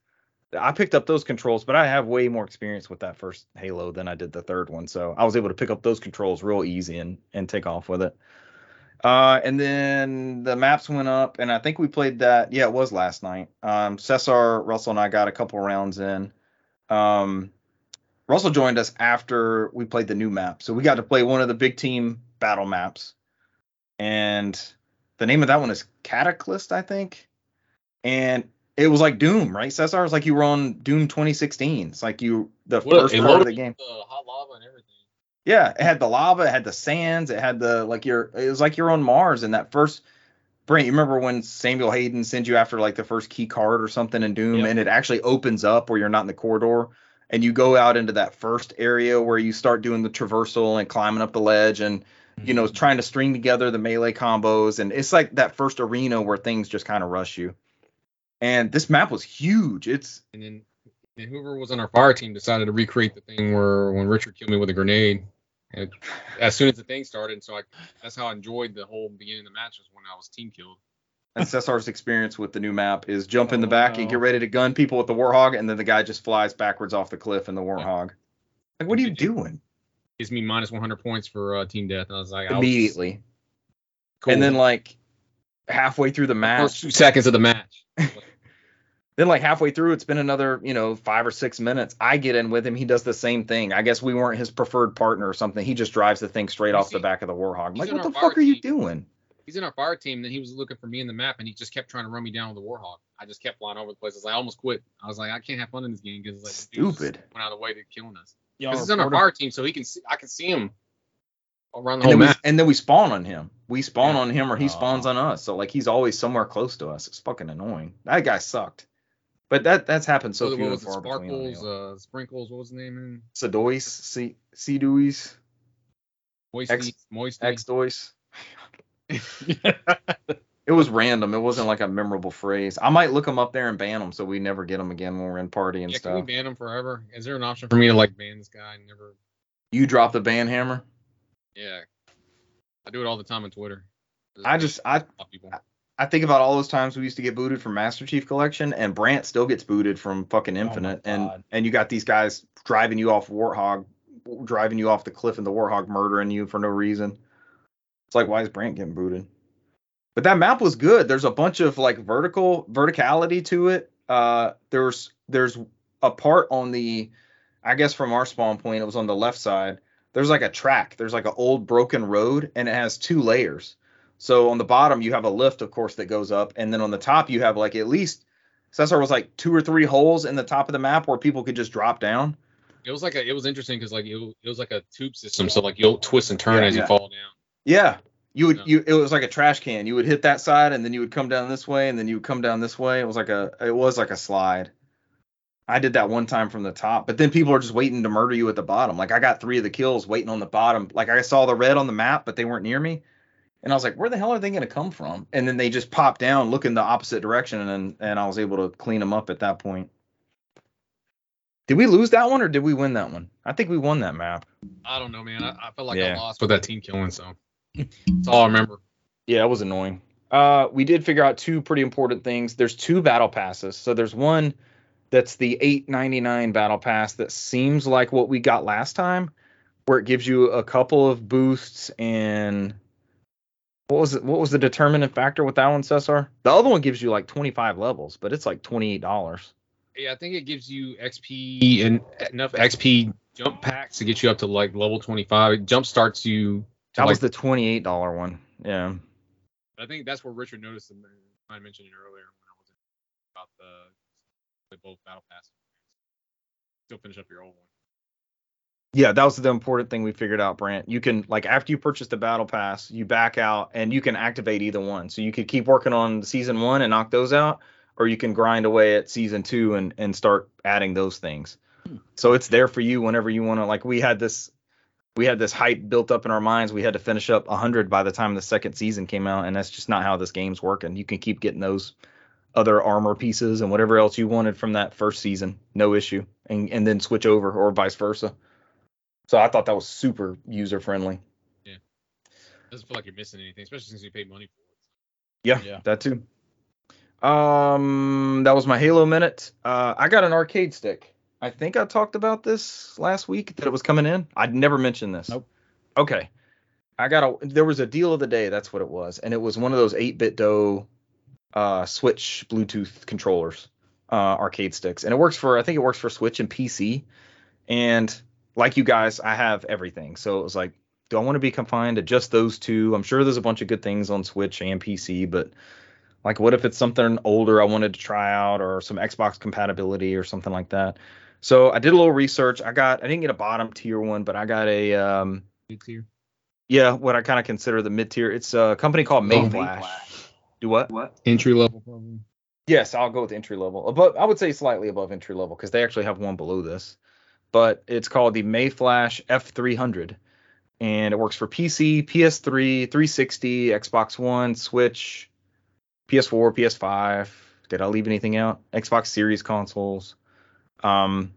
I picked up those controls, but I have way more experience with that first Halo than I did the third one. So I was able to pick up those controls real easy and and take off with it. Uh, and then the maps went up, and I think we played that. Yeah, it was last night. Um, Cesar, Russell, and I got a couple rounds in. Um, Russell joined us after we played the new map, so we got to play one of the big team battle maps. And the name of that one is Cataclysm, I think. And it was like Doom, right? Cesar, was like you were on Doom 2016. It's like you the first part of the game. The hot lava and everything. Yeah, it had the lava, it had the sands, it had the like your it was like you're on Mars in that first Brant, you remember when Samuel Hayden sends you after like the first key card or something in Doom Yep. and it actually opens up where you're not in the corridor and you go out into that first area where you start doing the traversal and climbing up the ledge and you know mm-hmm. trying to string together the melee combos and it's like that first arena where things just kind of rush you. And this map was huge. It's And then and whoever was on our fire team decided to recreate the thing where when Richard killed me with a grenade. And as soon as the thing started, so I that's how I enjoyed the whole beginning of the match was when I was team killed. And Cesar's experience with the new map is jump in the Oh, back no. and get ready to gun people with the Warthog, and then the guy just flies backwards off the cliff in the Warthog. Like, what are you doing? Gives me minus 100 points for uh, team death. And I was like, I was- Immediately. cool. And then like halfway through the first match, two seconds of the match. then like halfway through, it's been another you know five or six minutes. I get in with him. He does the same thing. I guess we weren't his preferred partner or something. He just drives the thing straight You off see, the back of the Warthog. I'm like, what the fuck fire are you doing? He's in our fire team. Then he was looking for me in the map, and he just kept trying to run me down with the Warthog. I just kept flying over the place. I, was like, I almost quit. I was like, I can't have fun in this game because it's like this just Stupid. went out of the way to killing us. Y'all Because he's on our fire team, so he can see. I can see him around the And whole then, we, map. and then we spawn on him. We spawn Yeah. on him or he Aw. spawns on us. So like he's always somewhere close to us. It's fucking annoying. That guy sucked. But that that's happened so few and far between. Sparkles, uh, Sprinkles. What was the name? Sadois, C Moisty, moist X- Moisty. Xdois. It was random. It wasn't like a memorable phrase. I might look them up there and ban them so we never get them again when we're in party and yeah, can we stuff. ban them forever? Is there an option for me to like ban this guy and never? You drop the ban hammer. Yeah, I do it all the time on Twitter. I just I people. I think about all those times we used to get booted from Master Chief Collection, and Brant still gets booted from fucking Oh Infinite, and and you got these guys driving you off Warthog, driving you off the cliff, and the Warthog murdering you for no reason. It's like, why is Brant getting booted? But that map was good. There's a bunch of like vertical verticality to it. Uh, there's there's a part on the, I guess from our spawn point, it was on the left side. There's like a track. There's like an old broken road, and it has two layers. So on the bottom you have a lift, of course, that goes up, and then on the top you have like at least Cesar was like two or three holes in the top of the map where people could just drop down. It was like a, it was interesting because like it, it was like a tube system, so like you'll twist and turn Yeah, as yeah. you fall down. Yeah. You would you it was like a trash can. You would hit that side and then you would come down this way and then you would come down this way. It was like a it was like a slide. I did that one time from the top, but then people are just waiting to murder you at the bottom. Like I got three of the kills waiting on the bottom. Like I saw the red on the map, but they weren't near me. And I was like, where the hell are they going to come from? And then they just popped down, look in the opposite direction, and and I was able to clean them up at that point. Did we lose that one or did we win that one? I think we won that map. I don't know, man. I, I felt like Yeah. I lost with that team killing, so that's all I remember. Yeah, it was annoying. Uh, we did figure out two pretty important things. There's two battle passes. So there's one that's the 8.99 battle pass that seems like what we got last time, where it gives you a couple of boosts and what was it? What was the determinant factor with that one, Cesar? The other one gives you like 25 levels, but it's like 28 dollars. Yeah, I think it gives you XP and enough XP jump packs to get you up to like level 25. It jump starts you. To That like, was the 28 dollar one. Yeah. I think that's where Richard noticed. And I mentioned it earlier when I was about the, the both battle passes. Still finish up your old one. Yeah, that was the important thing we figured out, Brant. You can like after you purchase the battle pass, you back out and you can activate either one. So you could keep working on season one and knock those out, or you can grind away at season two and and start adding those things. Hmm. So it's there for you whenever you want to. Like we had this, we had this hype built up in our minds. We had to finish up 100 by the time the second season came out, and that's just not how this game's working. You can keep getting those other armor pieces and whatever else you wanted from that first season, no issue, and and then switch over or vice versa. So I thought that was super user friendly. Yeah. Doesn't feel like you're missing anything, especially since you paid money for it. Yeah, Yeah. that too. Um, that was my Halo minute. Uh, I got an arcade stick. I think I talked about this last week that it was coming in. I'd never mentioned this. Nope. Okay. I got a. There was a deal of the day. That's what it was, and it was one of those 8BitDo, uh, Switch Bluetooth controllers, uh, arcade sticks, and it works for. I think it works for Switch and PC. And like you guys, I have everything. So it was like, do I want to be confined to just those two? I'm sure there's a bunch of good things on Switch and PC, but like, what if it's something older I wanted to try out or some Xbox compatibility or something like that? So I did a little research. I got, I didn't get a bottom tier one, but I got a, um, Mid tier. yeah, what I kind of consider the mid tier. It's a company called Mayflash. Do what? Entry level probably. Yes, I'll go with entry level. Above, I would say slightly above entry level because they actually have one below this. But it's called the Mayflash F300, and it works for PC, PS3, 360, Xbox One, Switch, PS4, PS5. Did I leave anything out? Xbox Series consoles. Um,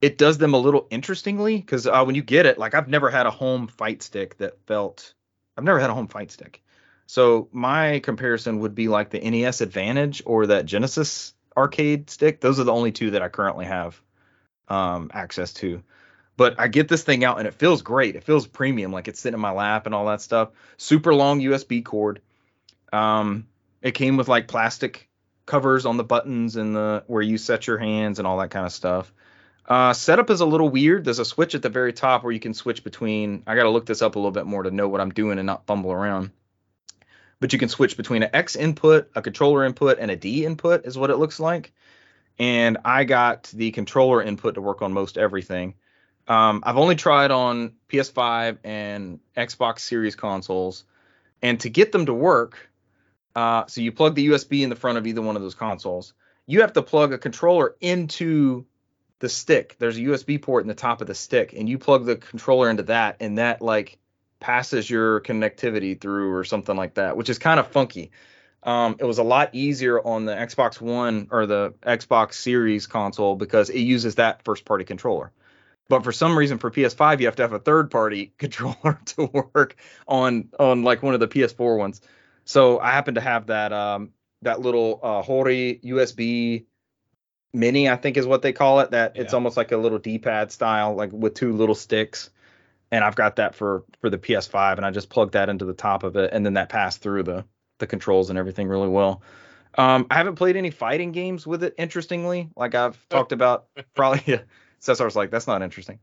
it does them a little interestingly because uh, when you get it, like I've never had a home fight stick that felt. I've never had a home fight stick. So my comparison would be like the NES Advantage or that Genesis arcade stick. Those are the only two that I currently have um, access to. But I get this thing out and it feels great. It feels premium, like it's sitting in my lap and all that stuff. Super long USB cord. Um, it came with like plastic covers on the buttons and the where you set your hands and all that kind of stuff. Uh, setup is a little weird. There's a switch at the very top where you can switch between. I got to look this up a little bit more to know what I'm doing and not fumble around. But you can switch between an X input, a controller input, and a D input, is what it looks like. And I got the controller input to work on most everything. Um, I've only tried on PS5 and Xbox Series consoles, and to get them to work, uh, so you plug the USB in the front of either one of those consoles. You have to plug a controller into the stick. There's a USB port in the top of the stick, and you plug the controller into that, and that like passes your connectivity through or something like that, which is kind of funky. Um, it was a lot easier on the Xbox One or the Xbox Series console because it uses that first party controller. But for some reason, for PS5, you have to have a third party controller to work on on like one of the PS4 ones. So I happen to have that um, that little uh, Hori USB Mini, I think is what they call it. That it's almost like a little D-pad style, like with two little sticks. And I've got that for for the PS5, and I just plugged that into the top of it, and then that passed through the the controls and everything really well. Um, I haven't played any fighting games with it. Interestingly, like I've talked about, probably yeah, Cesar's like that's not interesting.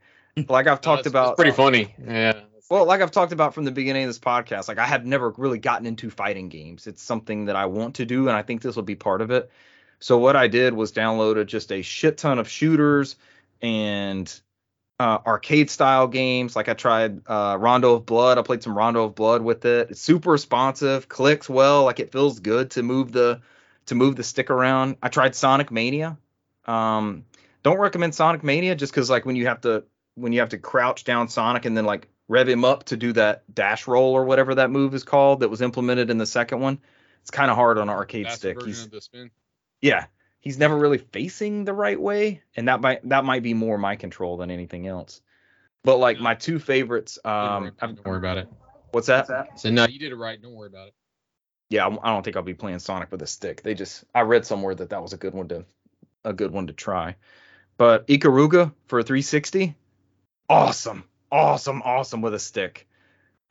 Like I've talked That's- about, that's pretty uh, funny. Yeah. well, like I've talked about from the beginning of this podcast, like I have never really gotten into fighting games. It's something that I want to do, and I think this will be part of it. So what I did was downloaded just a shit ton of shooters and uh, arcade style games. Like I tried uh, Rondo of Blood. I played some Rondo of Blood with it. It's super responsive, clicks well. Like it feels good to move the to move the stick around. I tried Sonic Mania. Um, don't recommend Sonic Mania just because like when you have to when you have to crouch down Sonic and then like rev him up to do that dash roll or whatever that move is called that was implemented in the second one. It's kind of hard on an arcade Faster stick. version He's of the spin. yeah, he's never really facing the right way, and that might that might be more my control than anything else. But like my two favorites, You did it um, right, I've- don't worry about it. what's that? So no, you did it right. Don't worry about it. Yeah, I'm- don't think I'll be playing Sonic with a stick. They just I read somewhere that that was a good one to a good one to try. But Ikaruga for a 360, awesome, awesome, awesome with a stick.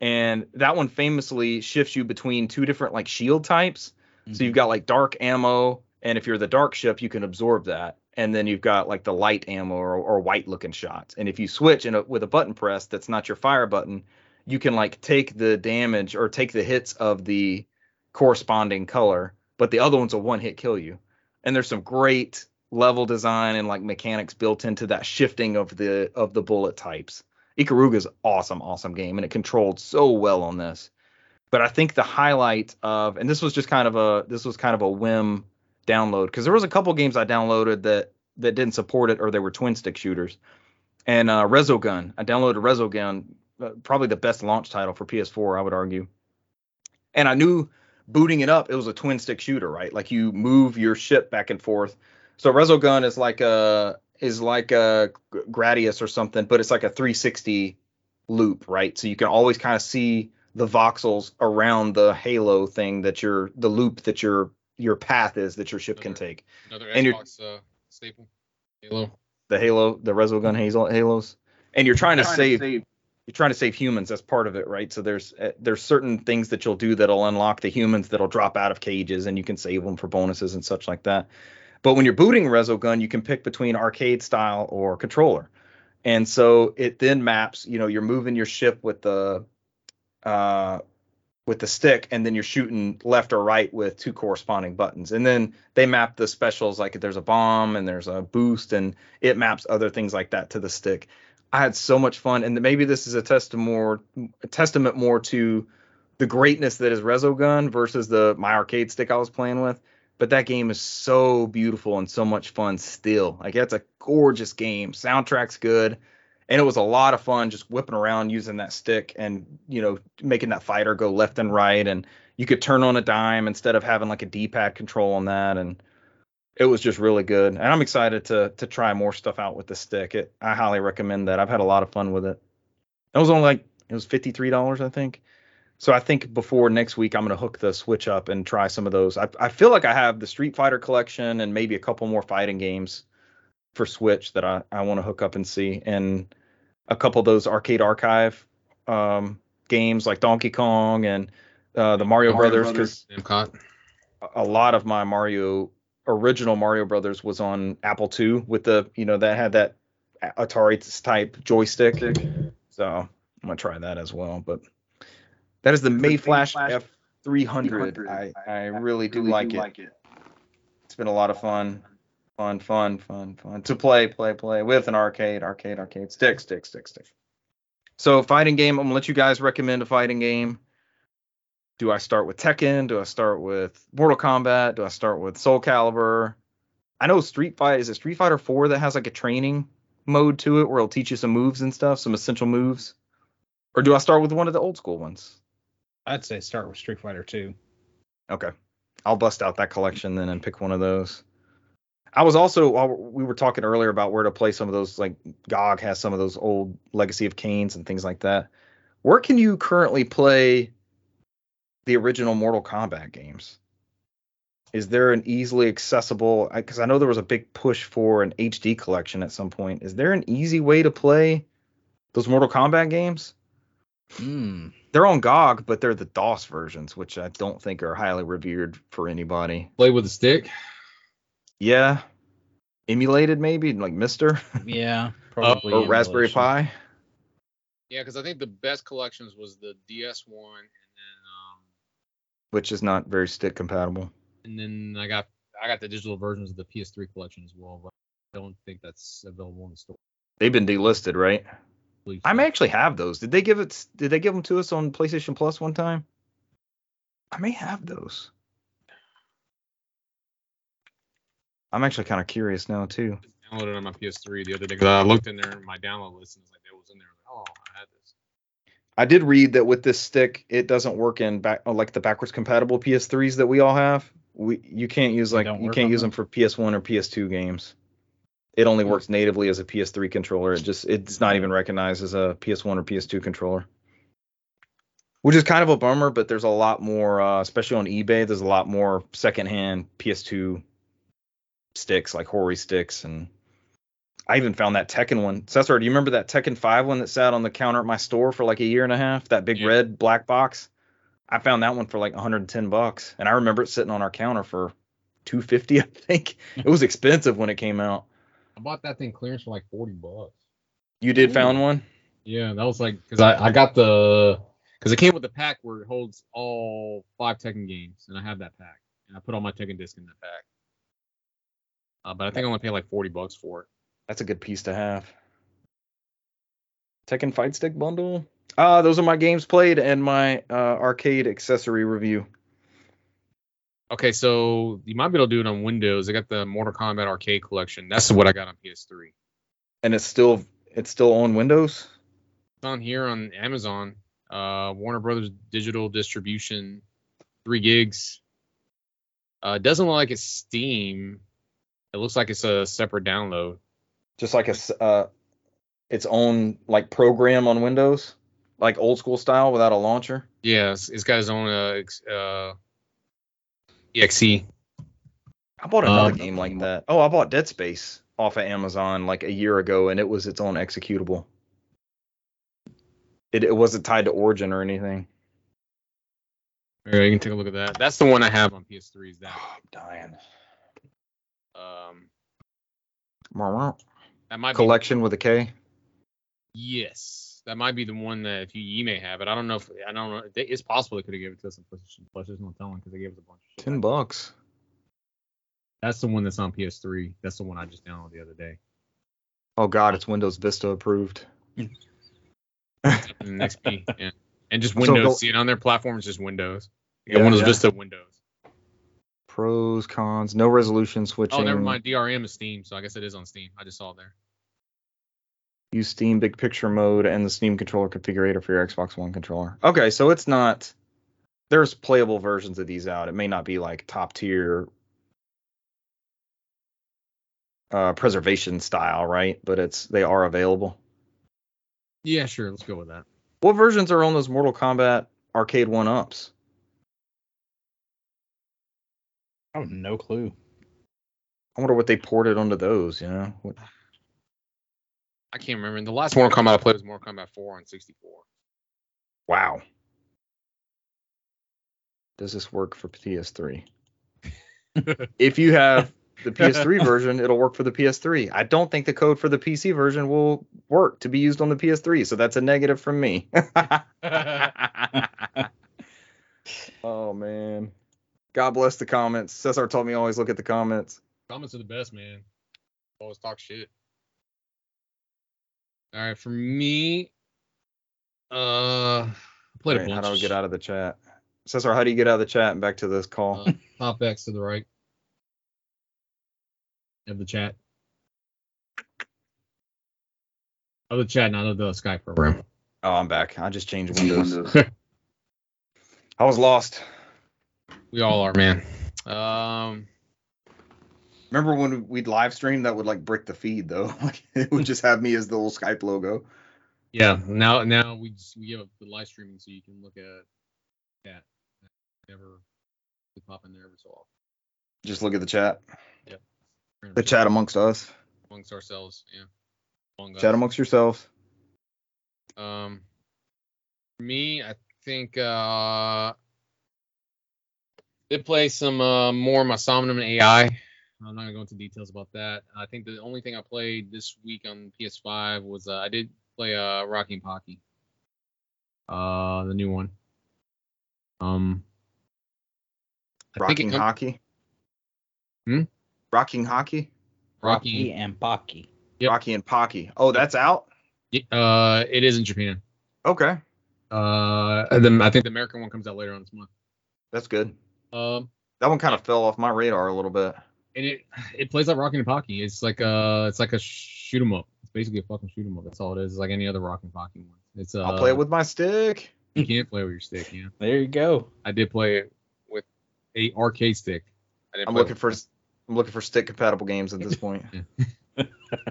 And that one famously shifts you between two different like shield types. So you've got like dark ammo, and if you're the dark ship, you can absorb that. And then you've got like the light ammo or, or white looking shots. And if you switch in a, uh, with a button press that's not your fire button, you can like take the damage or take the hits of the corresponding color, but the other one's a one hit kill you. And there's some great level design and like mechanics built into that shifting of the of the bullet types. Ikaruga's awesome, awesome game, and it controlled so well on this. But I think the highlight of, and this was just kind of a, this was kind of a whim download because there was a couple games I downloaded that that didn't support it or they were twin stick shooters. And uh, Resogun, I downloaded Resogun, uh, probably the best launch title for PS4, I would argue. And I knew booting it up, it was a twin stick shooter, right? Like you move your ship back and forth. So Resogun is like a is like a Gradius or something, but it's like a 360 loop, right? So you can always kind of see the voxels around the halo thing that you're the loop that your your path is that your ship can take. Another And you're- Xbox uh, staple. Halo. The halo, the Resogun hazel halos, and you're trying to save you're trying to save humans that's part of it right so there's uh, there's certain things that you'll do that'll unlock the humans that'll drop out of cages and you can save them for bonuses and such like that but when you're booting Resogun you can pick between arcade style or controller and so it then maps you know you're moving your ship with the uh with the stick and then you're shooting left or right with two corresponding buttons and then they map the specials like there's a bomb and there's a boost and it maps other things like that to the stick I had so much fun, and maybe this is a testament more, a testament more to the greatness that is Resogun versus the my arcade stick I was playing with. But that game is so beautiful and so much fun still. Like that's a gorgeous game. Soundtrack's good, and it was a lot of fun just whipping around using that stick and you know making that fighter go left and right, and you could turn on a dime instead of having like a D-pad control on that, and it was just really good. And i'm excited to to try more stuff out with the stick. It i highly recommend that. I've had a lot of fun with it. It was only like it was $53 i think. So i think before next week i'm going to hook the switch up and try some of those. I, I feel like i have the street fighter collection and maybe a couple more fighting games for switch that i, I want to hook up and see and a couple of those arcade archive um, games like donkey kong and uh, the mario, Mario brothers Brothers. because a lot of my Mario original Mario Brothers was on Apple II with the you know that had that Atari type joystick. So I'm gonna try that as well. But that is the Mayflash Mayflash F300. I I really do like it. It's been a lot of fun, fun, fun, fun, fun to play, play, play with an arcade, arcade, arcade, stick, stick, stick, stick. So fighting game. I'm gonna let you guys recommend a fighting game. Do I start with Tekken? Do I start with Mortal Kombat? Do I start with Soul Calibur? I know Street Fight is it Street Fighter 4 that has like a training mode to it where it'll teach you some moves and stuff, some essential moves. Or do I start with one of the old school ones? I'd say start with Street Fighter 2. Okay. I'll bust out that collection then and pick one of those. I was also while we were talking earlier about where to play some of those like GOG has some of those old Legacy of Kains and things like that. Where can you currently play the original Mortal Kombat games? Is there an easily accessible because I know there was a big push for an HD collection at some point. Is there an easy way to play those Mortal Kombat games? Hmm. They're on GOG, but they're the DOS versions, which I don't think are highly revered for anybody. Play with a stick. Yeah, emulated maybe like Mister Yeah, probably. or Raspberry. Pi. Yeah, because I think the best collections was the DS one, and then um, which is not very stick compatible. and then I got I got the digital versions of the PS3 collection as well, but I don't think that's available in the store. They've been delisted, right? I I may actually have those. Did they give it? Did they give them to us on PlayStation Plus one time? I may have those. I'm actually kind of curious now too. Just downloaded on my PS3 the other day because I looked in there in my download list and it's like that was in there. I like, oh, I had this. I did read that with this stick, it doesn't work in back uh, like the backwards compatible PS3s that we all have. We you can't use like you can't use them? them for PS1 or PS2 games. It only works natively as a PS3 controller. It just it's not even recognized as a PS1 or PS2 controller. Which is kind of a bummer, but there's a lot more, uh, especially on eBay. There's a lot more secondhand PS2 sticks, like Hori sticks, and I even found that Tekken one. Cesar, do you remember that Tekken 5 one that sat on the counter at my store for like a year and a half? That big Yeah. red black box. I found that one for like 110 bucks, and I remember it sitting on our counter for 250. I think it was expensive when it came out. I bought that thing clearance for like 40 bucks. You did Ooh. found one? Yeah, that was like because I, I got the because it came with the pack where it holds all five Tekken games, and I have that pack, and I put all my Tekken disc in that pack. Uh, but I think I'm only paid like 40 bucks for it. That's a good piece to have. Tekken Fight Stick bundle. Uh, those are my games played and my uh, arcade accessory review. Okay, so you might be able to do it on Windows. I got the Mortal Kombat Arcade Collection. That's what I got on PS3. And it's still it's still on Windows. It's on here on Amazon. Uh, Warner Brothers Digital Distribution, three gigs. Uh, doesn't look like it's Steam. It looks like it's a separate download. Just like a s- uh, its own like program on Windows, like old school style without a launcher. Yeah, it's, it's got its own uh, uh, exe. I bought another Um, game like that. Oh, I bought Dead Space off of Amazon like a year ago, and it was its own executable. It, it wasn't tied to Origin or anything. Here, you can take a look at that. That's the one I have on PS3. Is that? I'm dying. Um, that might be Collection with a K. Yes, that might be the one that if you, you may have it. I don't know if I don't know. It's possible they could have given it to us in PlayStation Plus. There's no telling because they gave us a bunch of. Ten bucks. That's the one that's on PS3. That's the one I just downloaded the other day. Oh God, it's Windows Vista approved. And XP, yeah. and just So Windows. go- See it on their platform is just Windows. You got Yeah, Windows yeah. Vista Windows. Pros, cons, no resolution switching. Oh, never mind. DRM is Steam, so I guess it is on Steam. I just saw it there. Use Steam Big Picture mode and the Steam controller configurator for your Xbox One controller. Okay, so it's not. There's playable versions of these out. It may not be like top tier uh, preservation style, right? But it's they are available. Yeah, sure. Let's go with that. What versions are on those Mortal Kombat arcade one ups? I have no clue. I wonder what they ported onto those. You know, What- I can't remember. And the last Mortal Kombat I played was Mortal Kombat 4 on 64. wow. Does this work for PS3? if you have the PS3 version, it'll work for the PS3. I don't think the code for the PC version will work to be used on the PS3, so that's a negative from me. oh man. God bless the comments. Cesar told me always look at the comments. Comments are the best, man. Always talk shit. All right, for me, uh, I played a Wait, bunch. how do I of get out of the chat? Cesar, how do you get out of the chat and back to this call? Uh, top X to the right of the chat. Of the chat, not of the Skype program. oh, I'm back. I just changed windows. I was lost. We all are, man. Um, Remember when we'd live stream that would like brick the feed though? Like it would just have me as the little Skype logo. yeah. Now, now we just, we have the live streaming so you can look at chat. Never pop in there every so often. Just look at the chat. Pretty The chat amongst us. amongst ourselves. Yeah. Among us. Chat amongst yourselves. Um, for me, I think uh did play some uh, more my Somnium AI. I'm not gonna go into details about that. I think the only thing I played this week on PS5 was uh, I did play uh Rocky and Pocky. Uh the new one. Um I think it Rocking com- hockey. Hmm? Rocking hockey. Rocky Rocky and Pocky. Yep. Rocky and Pocky. Oh, that's out. uh it is in Japan. Okay, Uh and then I think the American one comes out later on this month. that's good. Um That one kind of fell off my radar a little bit. and it it plays like Rocky and Pocky. It's like uh it's like a shoot 'em up. It's basically a fucking shoot 'em up. That's all it is. It's like any other Rocky and Pocky one. It's uh I'll play it with my stick. you can't play with your stick, yeah. There you go. I did play it with a arcade stick. I didn't I'm looking for I'm looking for stick compatible games at this point.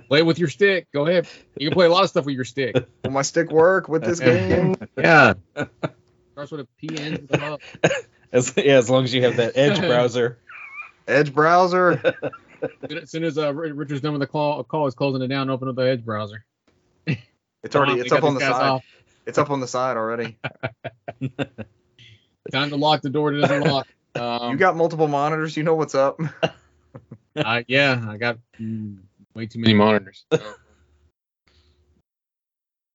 play it with your stick. Go ahead. You can play a lot of stuff with your stick. Will my stick work with this game? Yeah. Starts with a P ends with a up. As, yeah, as long as you have that Edge browser. Edge browser. As soon as uh, Richard's done with the call, call is closing it down. Open up the Edge browser. It's already it's up on the side. off. It's up on the side already. Time to lock the door that doesn't lock. Um, you got multiple monitors. You know what's up. Uh, yeah, I got mm, way too many monitors. So.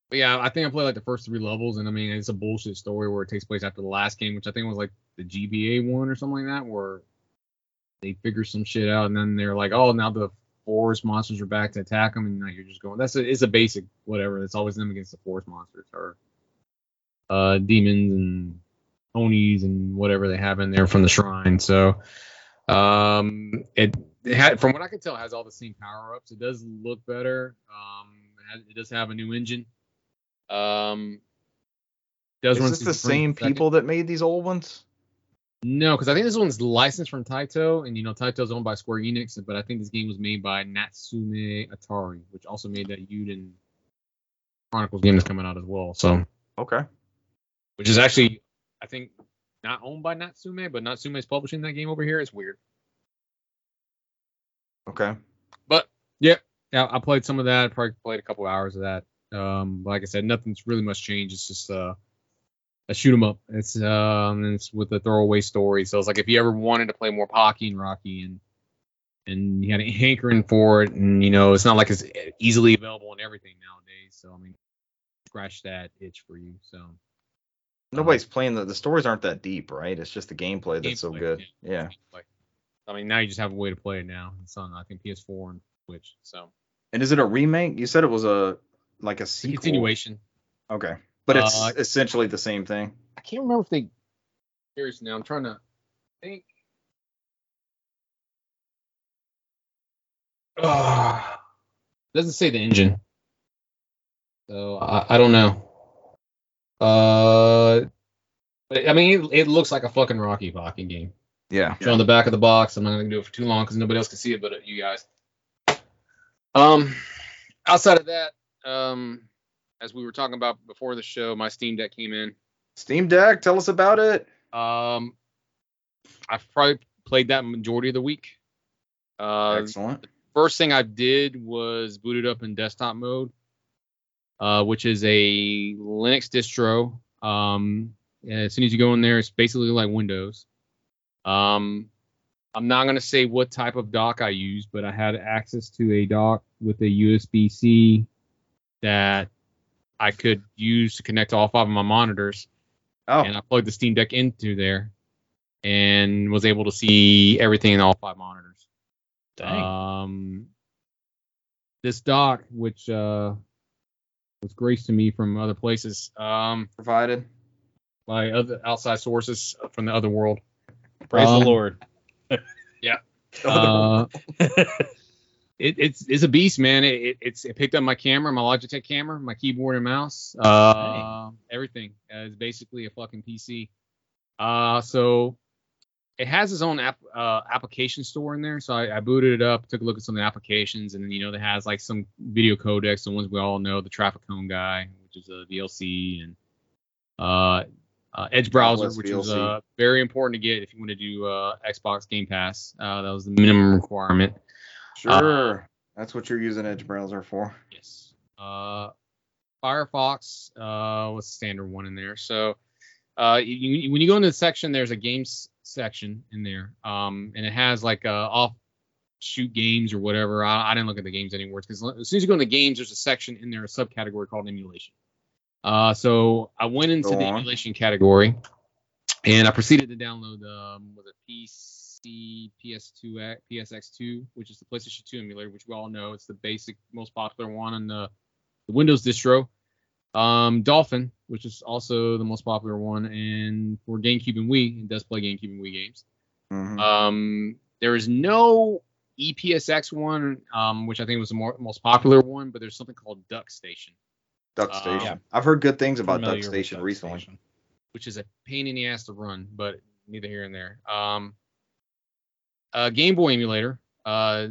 But yeah, I think I played like the first three levels, and I mean it's a bullshit story where it takes place after the last game, which I think was like the GBA one or something like that, where they figure some shit out, and then they're like, oh, now the forest monsters are back to attack them, and now you're just going. That's a, it's a basic whatever. It's always them against the forest monsters or uh, demons and ponies and whatever they have in there from the shrine. So um, it, it had, from what I can tell, it has all the same power ups. It does look better. Um, it, does have a new engine. Um, does Is this the same second. people that made these old ones? No, because I think this one's licensed from Taito, and you know Taito's owned by Square Enix, but I think this game was made by Natsume Atari, which also made that Eiyuden Chronicles game that's coming out as well. So, Okay. which is actually, I think, not owned by Natsume, but Natsume is publishing that game over here. It's weird. Okay. But yep, yeah, I played some of that. Probably played a couple hours of that. Um, like I said, nothing's really much changed. It's just uh, a shoot 'em up. It's um, it's with a throwaway story. So it's like if you ever wanted to play more Pocky and Rocky and and you had a hankering for it, and you know it's not like it's easily available on everything nowadays. So I mean, scratch that itch for you. So Nobody's playing the the stories aren't that deep, right? It's just the gameplay that's so good. Yeah. like, I mean, now you just have a way to play it now. It's on I think PS4 and Switch. So And is it a remake? You said it was a like a a sequel. continuation. Okay. But it's Uh, essentially the same thing. I can't remember if they. Seriously, now I'm trying to think. Uh, doesn't say the engine, so I, I don't know. Uh, but I mean, it, it looks like a fucking Rocky Pocky game. Yeah. Show on the back of the box. I'm not gonna do it for too long because nobody else can see it, but uh, you guys. Um, outside of that, um, as we were talking about before the show, my Steam Deck came in. Steam Deck, tell us about it. Um, I've probably played that majority of the week. Uh, Excellent. first thing I did was booted up in desktop mode, uh, which is a Linux distro. Um, as soon as you go in there, it's basically like Windows. Um, I'm not gonna say what type of dock I use, but I had access to a dock with a USB-C that I could use to connect to all five of my monitors Oh, and I plugged the Steam Deck into there and was able to see everything in all five monitors. Dang. Um, this dock, which uh, was graced to me from other places, um, provided. by other outside sources from the other world. Praise um, the Lord. Uh, it, it's it's a beast, man. It, it it's it picked up my camera, my Logitech camera, my keyboard and mouse, uh, everything. Uh, it's basically a fucking PC. Uh, so it has its own app uh, application store in there. So I, I booted it up, took a look at some of the applications, and then you know it has like some video codecs, the ones we all know, the Traffic Cone guy, which is a VLC, and uh, uh, Edge browser, which was VLC. uh, very important to get if you want to do uh, Xbox Game Pass. Uh, that was the minimum requirement. Sure. That's what you're using Edge browser for. Yes. Uh, Firefox uh, was the standard one in there. So Uh, you, when you go into the section, there's a games section in there, um, and it has like uh, offshoot games or whatever. I, I didn't look at the games anymore because as soon as you go into games, there's a section in there, a subcategory called emulation. Uh, so I went into Go the on. emulation category, and I proceeded to download um, was it PC, PS2, PCSX2, which is the PlayStation 2 emulator, which we all know it's the basic, most popular one on the, the Windows distro. Um, Dolphin, which is also the most popular one, and for GameCube and Wii, it does play GameCube and Wii games. Mhm. Um, there is no EPSX one, um, which I think was the more, most popular one, but there's something called Duck Station, Duck uh, Station. yeah. I've heard good things about Familiar Duck Station Duck recently. Station. which is a pain in the ass to run, but neither here and there. Um, uh, Game Boy emulator, uh,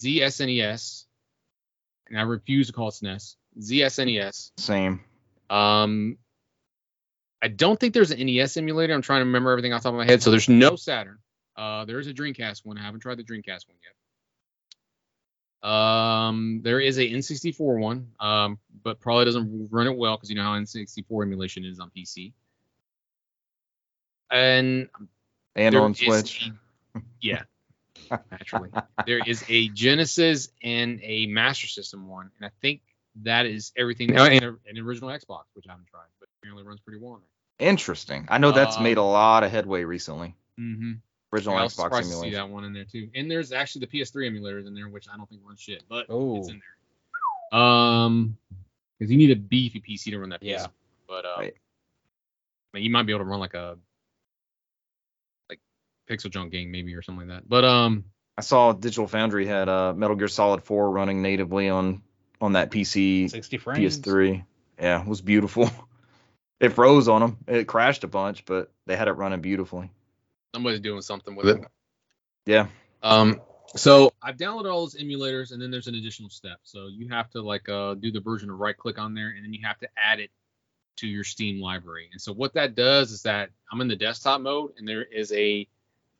ZSNES, and I refuse to call it SNES. ZSNES. Same. Um, I don't think there's an NES emulator. I'm trying to remember everything off the top of my head. So there's no Saturn. Uh, there is a Dreamcast one. I haven't tried the Dreamcast one yet. Um, there is a N64 one, um, but probably doesn't run it well because you know how N64 emulation is on PC. And And on Switch. a- yeah, naturally. there is a Genesis and a Master System one, and I think that is everything. oh, And a- an original Xbox, which I haven't tried, but apparently runs pretty well on Interesting. I know that's made a lot of headway recently. Mm-hmm. Original I was Xbox surprised to see that one in there too. And there's actually the PS3 emulators in there, which I don't think run shit, but Oh. it's in there. Um, because you need a beefy PC to run that. Yeah. PS. But uh, Right. I mean, you might be able to run like a like PixelJunk game maybe or something like that. But um, I saw Digital Foundry had uh, Metal Gear Solid 4 running natively on on that PC 60 frames. PS3. Yeah, it was beautiful. It froze on them. It crashed a bunch, but they had it running beautifully. somebody's doing something with it. Yeah. Um, so I've downloaded all those emulators, and then there's an additional step. So you have to like uh, do the version of right click on there, and then you have to add it to your Steam library. And so what that does is that I'm in the desktop mode, and there is a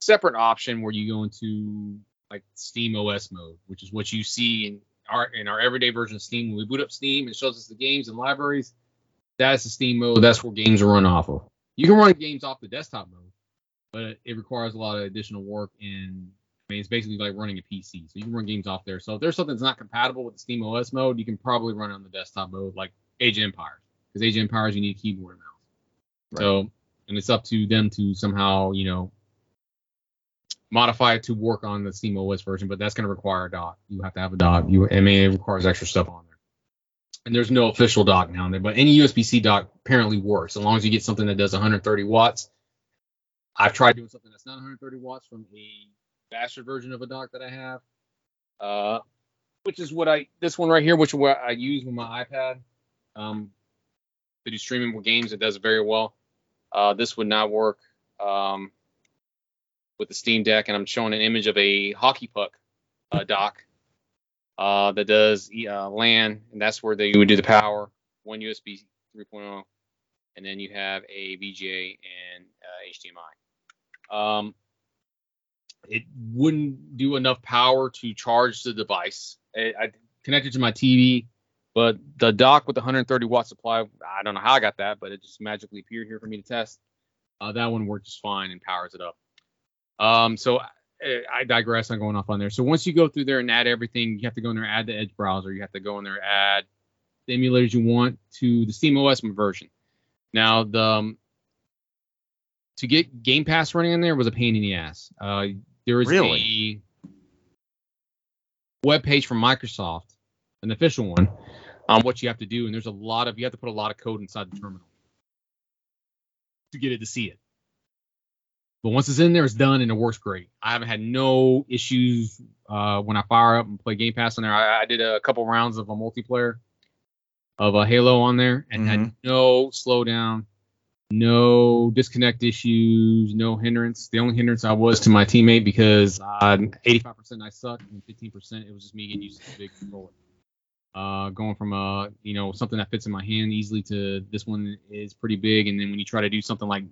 separate option where you go into like Steam OS mode, which is what you see in our in our everyday version of Steam. When we boot up Steam, it shows us the games and libraries. That's the Steam mode. That's where games are run off of. You can run games off the desktop mode, but it requires a lot of additional work and I mean, it's basically like running a PC. So you can run games off there. So if there's something that's not compatible with the Steam OS mode, you can probably run it on the desktop mode, like Age of Empires. Because Age of Empires, you need a keyboard and mouse. Right. So, and it's up to them to somehow, you know, modify it to work on the Steam OS version, but that's going to require a dock. You have to have a dock. You, I mean, it requires extra stuff on there. And there's no official dock now, but any USB-C dock apparently works as long as you get something that does 130 watts. I've tried doing something that's not 130 watts from a faster version of a dock that I have, uh, which is what I this one right here, which what I use with my iPad um, to do streaming with games. It does very well. Uh, this would not work um, with the Steam Deck, and I'm showing an image of a hockey puck uh, dock uh, that does uh, LAN, and that's where they would do the power. One USB 3.0, and then you have a VGA and uh, HDMI. Um, it wouldn't do enough power to charge the device. I, I connected to my TV, but the dock with the 130 watt supply, I don't know how I got that, but it just magically appeared here for me to test. Uh, that one worked just fine and powers it up. Um, so I, I digress. I'm going off on there. So once you go through there and add everything, you have to go in there, add the Edge browser. You have to go in there, add the emulators you want to the Steam OS version. Now the um, to get Game Pass running in there was a pain in the ass. Uh, there is Really? a web page from Microsoft, an official one, on what you have to do, and there's a lot of you have to put a lot of code inside the terminal to get it to see it. But once it's in there, it's done and it works great. I haven't had no issues uh, when I fire up and play Game Pass on there. I, I did a couple rounds of a multiplayer of a Halo on there and had no slowdown, no disconnect issues, no hindrance. The only hindrance I was to my teammate because uh, 85% I sucked and 15% it was just me getting used to the big controller. Uh, going from a you know something that fits in my hand easily to this one is pretty big, and then when you try to do something like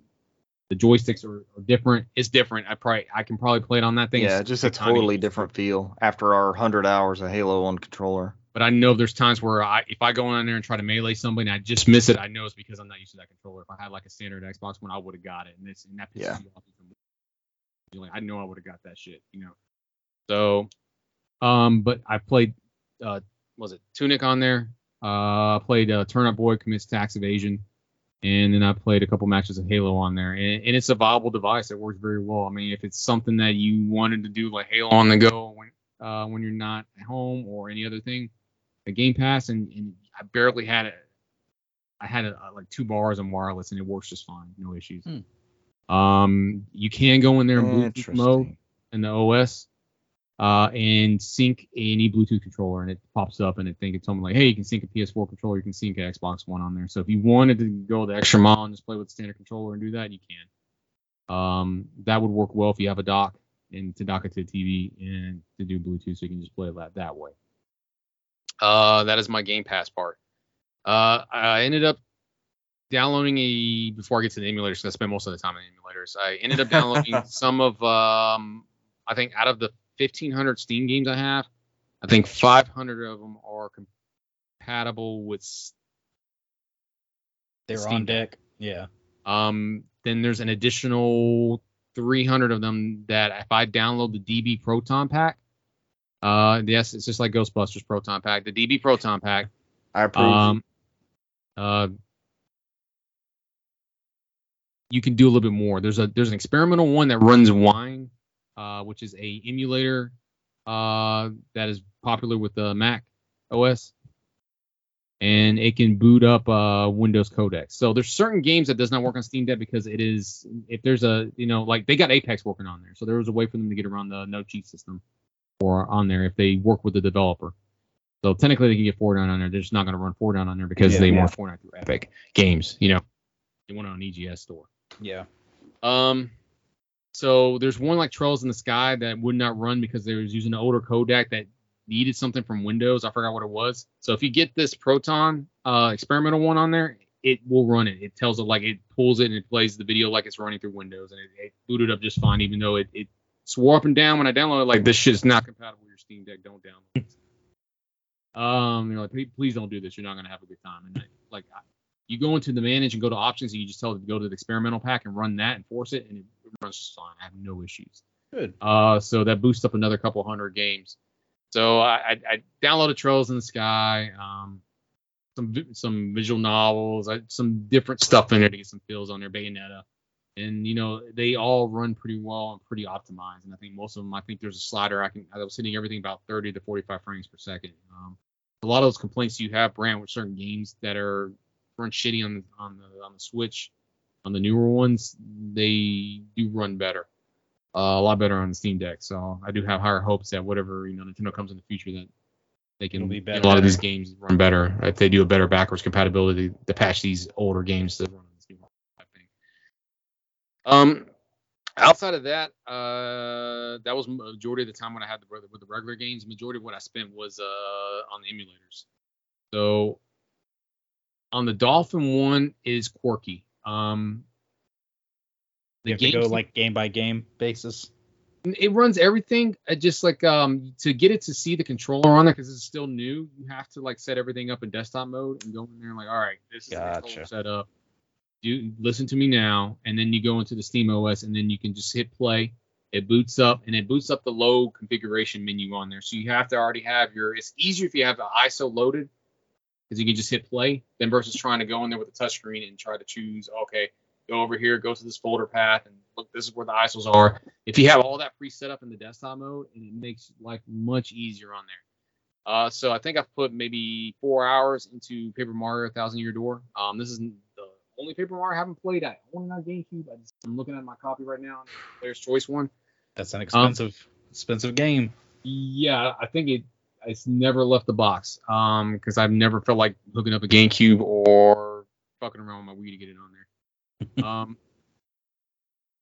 the joysticks are, are different, it's different. I probably I can probably play it on that thing. Yeah, It's just a totally different feel after our 100 hours of Halo on controller. But I know there's times where I, if I go on there and try to melee somebody and I just miss it, I know it's because I'm not used to that controller. If I had like a standard Xbox one, I would have got it, and, it's, and that pisses Yeah. you off. I know I would have got that shit, you know. So, um, but I played, uh, was it Tunic on there? Uh, played uh, Turnip Boy commits tax evasion, and then I played a couple matches of Halo on there, and, and it's a viable device. It works very well. I mean, if it's something that you wanted to do like Halo on the go when uh, when you're not at home or any other thing, a Game Pass, and, and I barely had it. I had it uh, like two bars and wireless, and it works just fine, no issues. Hmm. Um, you can go in there in Bluetooth mode in the OS uh, and sync any Bluetooth controller, and it pops up and it think it's something like, hey, you can sync a PS4 controller, you can sync an Xbox One on there. So if you wanted to go the extra mile and just play with the standard controller and do that, you can. Um, that would work well if you have a dock and to dock it to the TV and to do Bluetooth, so you can just play that that way. Uh, that is my Game Pass part. Uh, I ended up downloading a before I get to the emulators. I spend most of the time in emulators. I ended up downloading some of um, I think out of the 1500 Steam games I have, I think 500 of them are compatible with. s- They're Steam on Deck. deck. Yeah. Um, then there's an additional 300 of them that if I download the DB Proton Pack, uh, yes, it's just like Ghostbusters Proton Pack. The DB Proton Pack I approve. um, uh, you can do a little bit more. There's a there's an experimental one that runs Wine, uh, which is a emulator uh, that is popular with the Mac OS, and it can boot up uh, Windows codecs. So there's certain games that does not work on Steam Deck because it is if there's a you know like they got Apex working on there, so there was a way for them to get around the no cheat system or on there if they work with the developer. So technically they can get Fortnite on there. They're just not going to run Fortnite on there because Yeah. they Yeah. want Fortnite through Epic Games. You know, they want it on EGS store. Yeah. Um, so there's one like Trails in the Sky that would not run because they was using an older codec that needed something from Windows. I forgot what it was. So if you get this Proton uh, experimental one on there, it will run it. It tells it like it pulls it and it plays the video like it's running through Windows, and it, it booted up just fine, even though it, it swore up and down when I downloaded. Like this shit is not compatible with your Steam Deck. Don't download it. um, you're like, "Please- please don't do this. You're not gonna have a good time. And I, like, I- you go into the manage and go to options, and you just tell it to go to the experimental pack and run that and force it, and it runs just fine. I have no issues. Good. Uh, so that boosts up another couple hundred games. So I, I, I downloaded Trails in the Sky, um, some some visual novels, I, some different stuff in there to get some feels on there, Bayonetta, and you know they all run pretty well and pretty optimized. And I think most of them, I think there's a slider I can I was hitting everything about 30 to 45 frames per second. Um, a lot of those complaints you have, Brant, with certain games that are run shitty on on the on the Switch, on the newer ones, they do run better uh, a lot better on the Steam Deck. So I do have higher hopes that whatever you know Nintendo comes in the future that they can be a lot of these games run better if they do a better backwards compatibility to patch these older games to run on this new one, I think. Um, outside of that, uh, that was majority of the time when I had the with the regular games. Majority of what I spent was uh on the emulators. So on the Dolphin one is quirky. Um, You have to go like game by game basis. it runs everything uh, just like um to get it to see the controller on there because it's still new you have to like set everything up in desktop mode and go in there and like all right this is the controller set up. Do listen to me now and then you go into the steam os and then you can just hit play. It boots up and it boots up the low configuration menu on there so you have to already have your it's easier if you have the iso loaded because you can just hit play Then versus trying to go in there with a touchscreen and try to choose okay go over here go to this folder path and look this is where the isos are if you have all that pre-set up in the desktop mode, and it makes life much easier on there. Uh, so I think I've put maybe four hours into Paper Mario: Thousand Year Door. Um, this is the only Paper Mario I haven't played. I own it on GameCube. I just, I'm looking at my copy right now, Player's Choice one. That's an expensive expensive game. Yeah, I think it. It's never left the box. Um, because I've never felt like hooking up a GameCube or fucking around with my Wii to get it on there. um,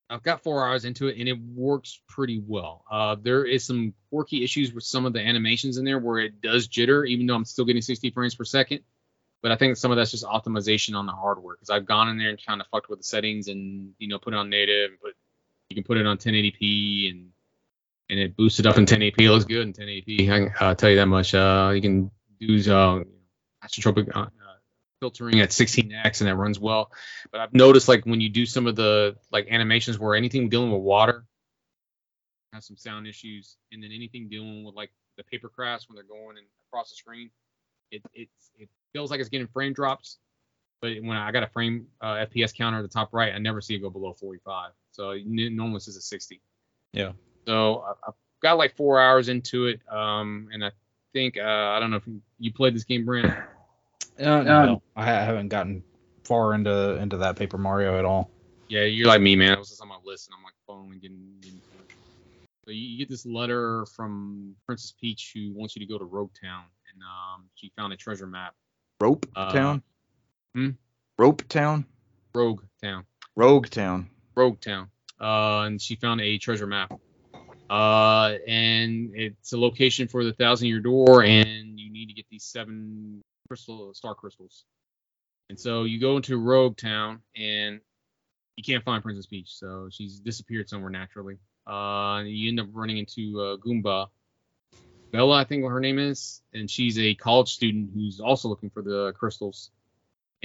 I've got four hours into it and it works pretty well. Uh, there is some quirky issues with some of the animations in there where it does jitter, even though I'm still getting 60 frames per second. But I think some of that's just optimization on the hardware because I've gone in there and kind of fucked with the settings and you know put it on native, but you can put it on 1080p and and it boosted up in 1080p. It looks good in 1080p. I can uh, tell you that much. Uh, you can do uh, uh, filtering at 16x and that runs well. But I've noticed like when you do some of the like animations where anything dealing with water has some sound issues, and then anything dealing with like the paper crafts when they're going across the screen, it it it feels like it's getting frame drops. But when I got a frame uh, FPS counter at the top right, I never see it go below 45. So normally says a 60. Yeah. So I- I've got like four hours into it, um, and I think uh, I don't know if you, you played this game, Brant. Uh, no, I haven't gotten far into into that Paper Mario at all. Yeah, you're like me, man. I was just on my list, and I'm like following getting. getting so you, you get this letter from Princess Peach who wants you to go to Rogue Town, and um, she found a treasure map. Rope Uh, Town. hmm? Rope Town. Rogue Town. Rogue Town. Rogue Town. Uh, and she found a treasure map. Uh, and it's a location for the Thousand Year Door, and you need to get these seven crystal star crystals. And so you go into Rogue Town, and you can't find Princess Peach, so she's disappeared somewhere naturally. Uh, you end up running into uh, Goomba. Bella, I think what her name is, and she's a college student who's also looking for the crystals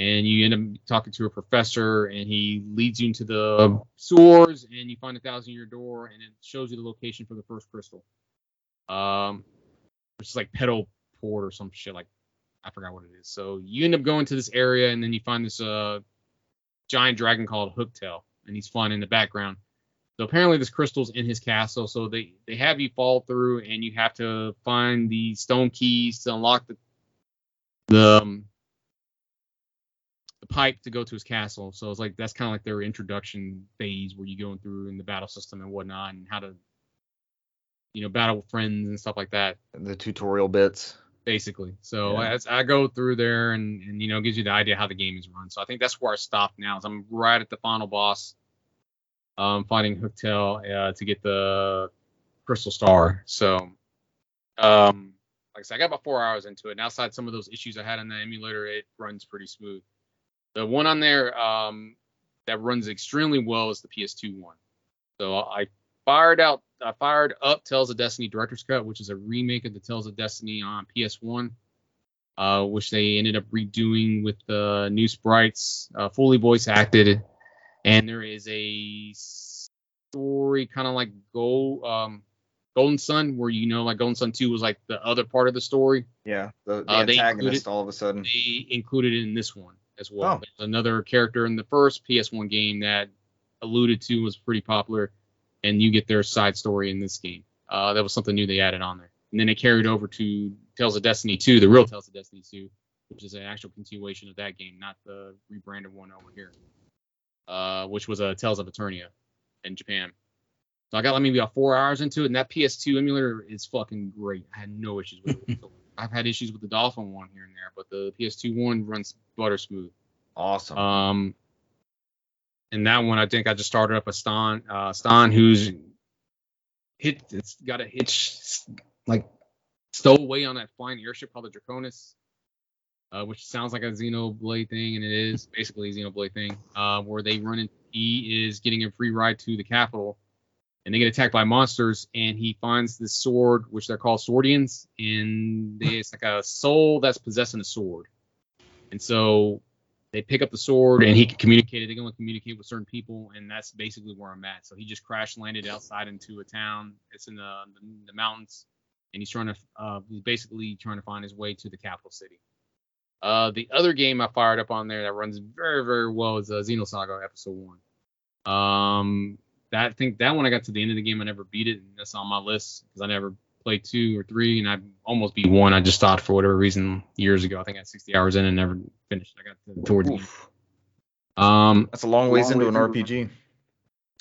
and you end up talking to a professor and he leads you into the sewers and you find a thousand year door and it shows you the location for the first crystal. Um which is like pedal port or some shit like i forgot what it is. So you end up going to this area and then you find this uh giant dragon called hooktail and he's flying in the background. So apparently this crystal's in his castle so they they have you fall through and you have to find the stone keys to unlock the the um, the pipe to go to his castle. So it's like that's kind of like their introduction phase where you're going through in the battle system and whatnot and how to, you know, battle with friends and stuff like that, The tutorial bits. basically. So Yeah. as I go through there and, and you know gives you the idea how the game is run. So I think that's where I stopped now. Is I'm right at the final boss, um, fighting Hooktail uh, to get the Crystal Star. So, um, like I said, I got about four hours into it. And outside some of those issues I had on the emulator, it runs pretty smooth. The one on there um, that runs extremely well is the PS2 one. So I fired out, I fired up Tales of Destiny Director's Cut, which is a remake of the Tales of Destiny on PS1, uh, which they ended up redoing with the new sprites, uh, fully voice acted, and there is a story kind of like Go, um, Golden Sun, where you know like Golden Sun 2 was like the other part of the story Yeah. The, the Uh, antagonist included- all of a sudden. they included it in this one as well. Oh. Another character in the first PS1 game that alluded to was pretty popular, and you get their side story in this game. Uh, that was something new they added on there. And then they carried over to Tales of Destiny 2, the real Tales of Destiny 2, which is an actual continuation of that game, not the rebranded one over here, uh, which was a Tales of Eternia in Japan. So I got like maybe about four hours into it, and that PS2 emulator is fucking great. I had no issues with it. I've had issues with the Dolphin one here and there, but the PS2 one runs butter smooth. Awesome. Um, and that one I think I just started up a Stahn, uh, Stahn who's hit, it's got a hitch like stowaway on that flying airship called the Draconis, uh, which sounds like a Xenoblade thing, and it is basically a Xenoblade thing, uh, where they run in. He is getting a free ride to the capital, and they get attacked by monsters, and he finds this sword, which they're called Swordians, and they, it's like a soul that's possessing a sword, and so they pick up the sword and he can communicate it. They can only communicate with certain people, and that's basically where I'm at. So he just crash landed outside into a town. It's in the, the, mountains, and he's trying to uh, he's basically trying to find his way to the capital city. Uh, the other game I fired up on there that runs very very well is uh, Xenosaga Episode One. Um, that I think that one I got to the end of the game. I never beat it, and that's on my list because I never played two or three, and I almost beat one. I just stopped for whatever reason years ago. I think I had 60 hours in and never finished. I got to, towards the end. Um, That's a long ways Long into ways an into RPG.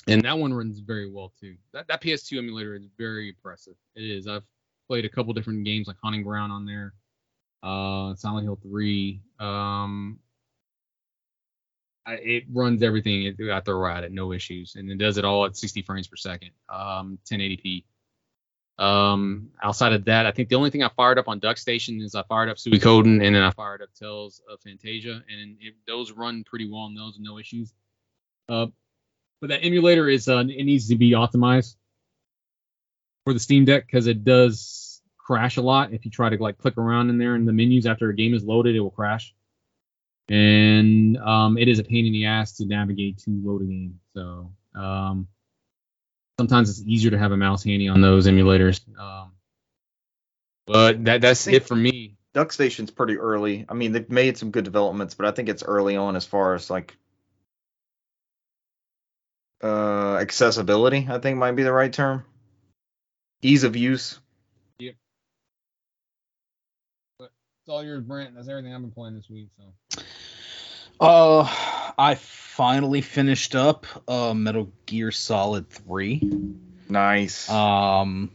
and that one runs very well too. That that PS2 emulator is very impressive. It is. I've played a couple different games like Haunting Ground on there, uh, Silent Hill 3. Um, It runs everything it- I throw at it, no issues, and it does it all at 60 frames per second, um, 1080p. Um, outside of that, I think the only thing I fired up on Duck Station is I fired up Suikoden and then I fired up Tales of Phantasia, and it, those run pretty well and those, no issues. Uh, but that emulator is uh, it needs to be optimized for the Steam Deck because it does crash a lot. If you try to like click around in there in the menus after a game is loaded, it will crash. And um, it is a pain in the ass to navigate to load a game. So um, sometimes it's easier to have a mouse handy on those emulators. Um, but that that's it for me. Duck Station's pretty early. I mean, they've made some good developments, but I think it's early on as far as like uh accessibility, I think might be the right term. Ease of use. Yep. But it's all yours, Brant. That's everything I've been playing this week. So Uh, I finally finished up uh Metal Gear Solid 3. Nice. Um,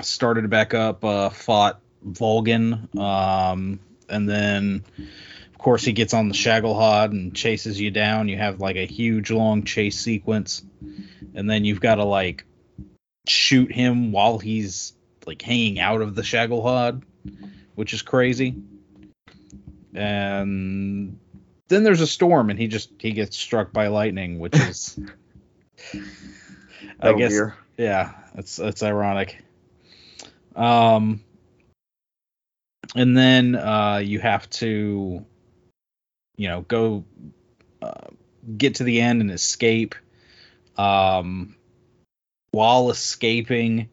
started back up, uh, fought Volgin, um, and then of course he gets on the Shagohod and chases you down. You have like a huge long chase sequence, and then you've got to like shoot him while he's like hanging out of the Shagohod, which is crazy. And then there's a storm, and he just he gets struck by lightning, which is. I Metal guess yeah, it's it's ironic. Um, and then uh, you have to, you know, go uh, get to the end and escape. Um, while escaping,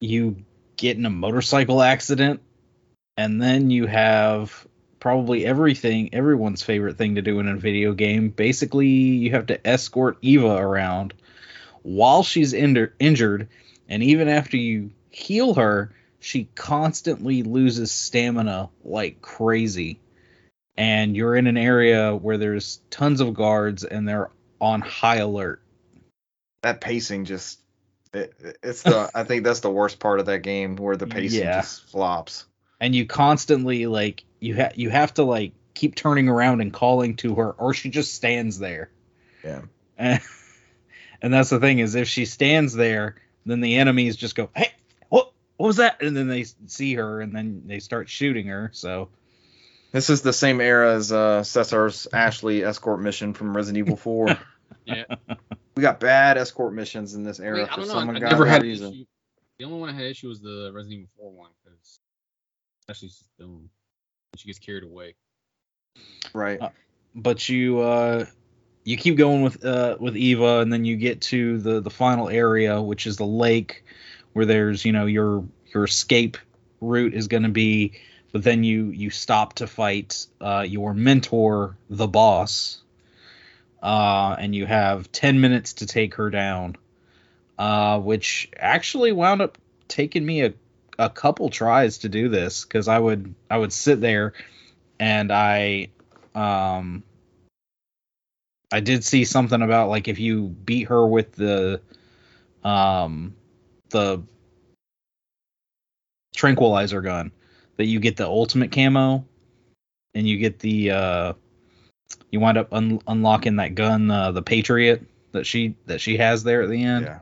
you get in a motorcycle accident, and then you have probably everything everyone's favorite thing to do in a video game. Basically, you have to escort Eva around while she's injur- injured, and even after you heal her, she constantly loses stamina like crazy. And you're in an area where there's tons of guards and they're on high alert. That pacing just it, it's the I think that's the worst part of that game where the pacing Yeah. just flops. And you constantly like you have you have to like keep turning around and calling to her or she just stands there. Yeah. And, and that's the thing is if she stands there, then the enemies just go, "Hey, what what was that?" and then they see her and then they start shooting her. So This is the same era as uh, Cesar's Ashley escort mission from Resident Evil 4. yeah, we got bad escort missions in this era Wait, I for don't know. some I ungodly never had an reason. issue. The only one I had issue was the Resident Evil 4 one because especially she's dumb. She gets carried away. Right. Uh, but you uh you keep going with uh with Eva and then you get to the the final area which is the lake where there's you know your your escape route is going to be but then you you stop to fight uh your mentor the boss uh and you have 10 minutes to take her down uh which actually wound up taking me a a couple tries to do this cuz I would I would sit there and I um I did see something about like if you beat her with the um the tranquilizer gun that you get the ultimate camo and you get the uh you wind up un- unlocking that gun uh, the patriot that she that she has there at the end Yeah.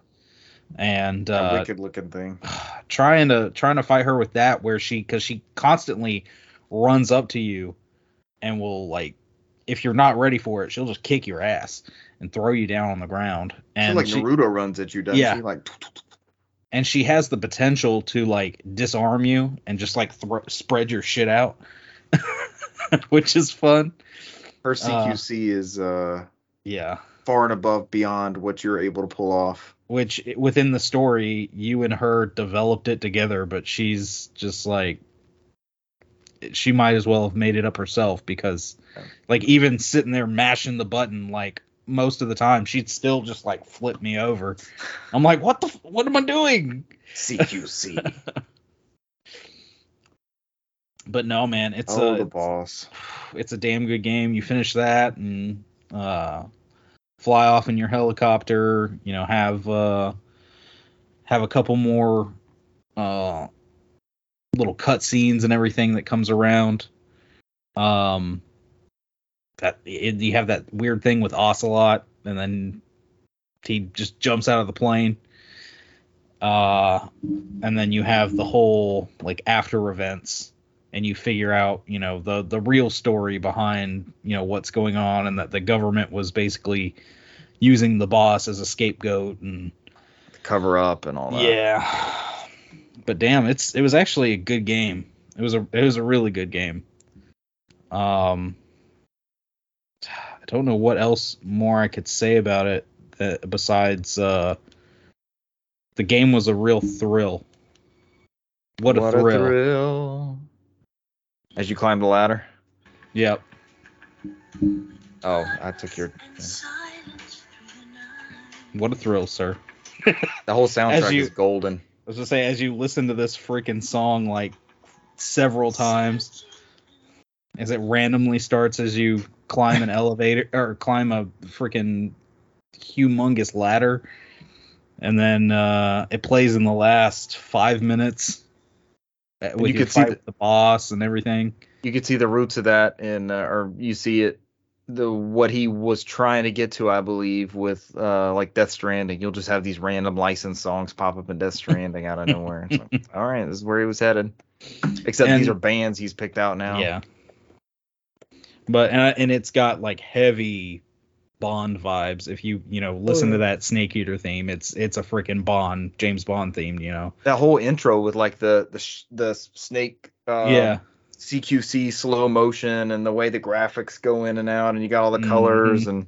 And uh wicked looking thing. trying to trying to fight her with that where she because she constantly runs up to you and will like if you're not ready for it she'll just kick your ass and throw you down on the ground and like she, Naruto runs at you, doesn't Yeah. she? Like and she has the potential to like disarm you and just like thro- spread your shit out which is fun her CQC is uh yeah far and above beyond what you're able to pull off. Which within the story you and her developed it together but she's just like she might as well have made it up herself because like even sitting there mashing the button like most of the time she'd still just like flip me over i'm like what the f- what am i doing CQC. but no man it's oh, a the boss. it's a damn good game. You finish that and uh, fly off in your helicopter. You know, have uh, have a couple more uh, little cutscenes and everything that comes around. Um, that it, you have that weird thing with Ocelot, and then he just jumps out of the plane. Uh, and then you have the whole like after events and you figure out you know the the real story behind you know what's going on and that the government was basically using the boss as a scapegoat and Cover up and all that. yeah but damn, it's it was actually a good game. It was a it was a really good game. Um, I don't know what else more I could say about it that, besides uh, the game was a real thrill. What a thrill! thrill. As you climb the ladder. Yep. Oh, I took your. What a thrill, sir. The whole soundtrack you- is golden. I was gonna say, as you listen to this freaking song like several times, as it randomly starts as you climb an elevator or climb a freaking humongous ladder, and then uh, it plays in the last five minutes. Uh, With you could see the- the boss and everything. You could see the roots of that and uh, or you see it, the what he was trying to get to, I believe, with uh, like Death Stranding. You'll just have these random licensed songs pop up in Death Stranding out of nowhere. Like, all right, this is where he was headed. Except these are bands he's picked out now. Yeah. But and, and it's got like heavy Bond vibes. If you you know listen to that Snake Eater theme, it's it's a freaking Bond James Bond theme. You know. That whole intro with like the the sh- the snake. Uh, yeah. CQC slow motion and the way the graphics go in and out and you got all the Mhm. colors and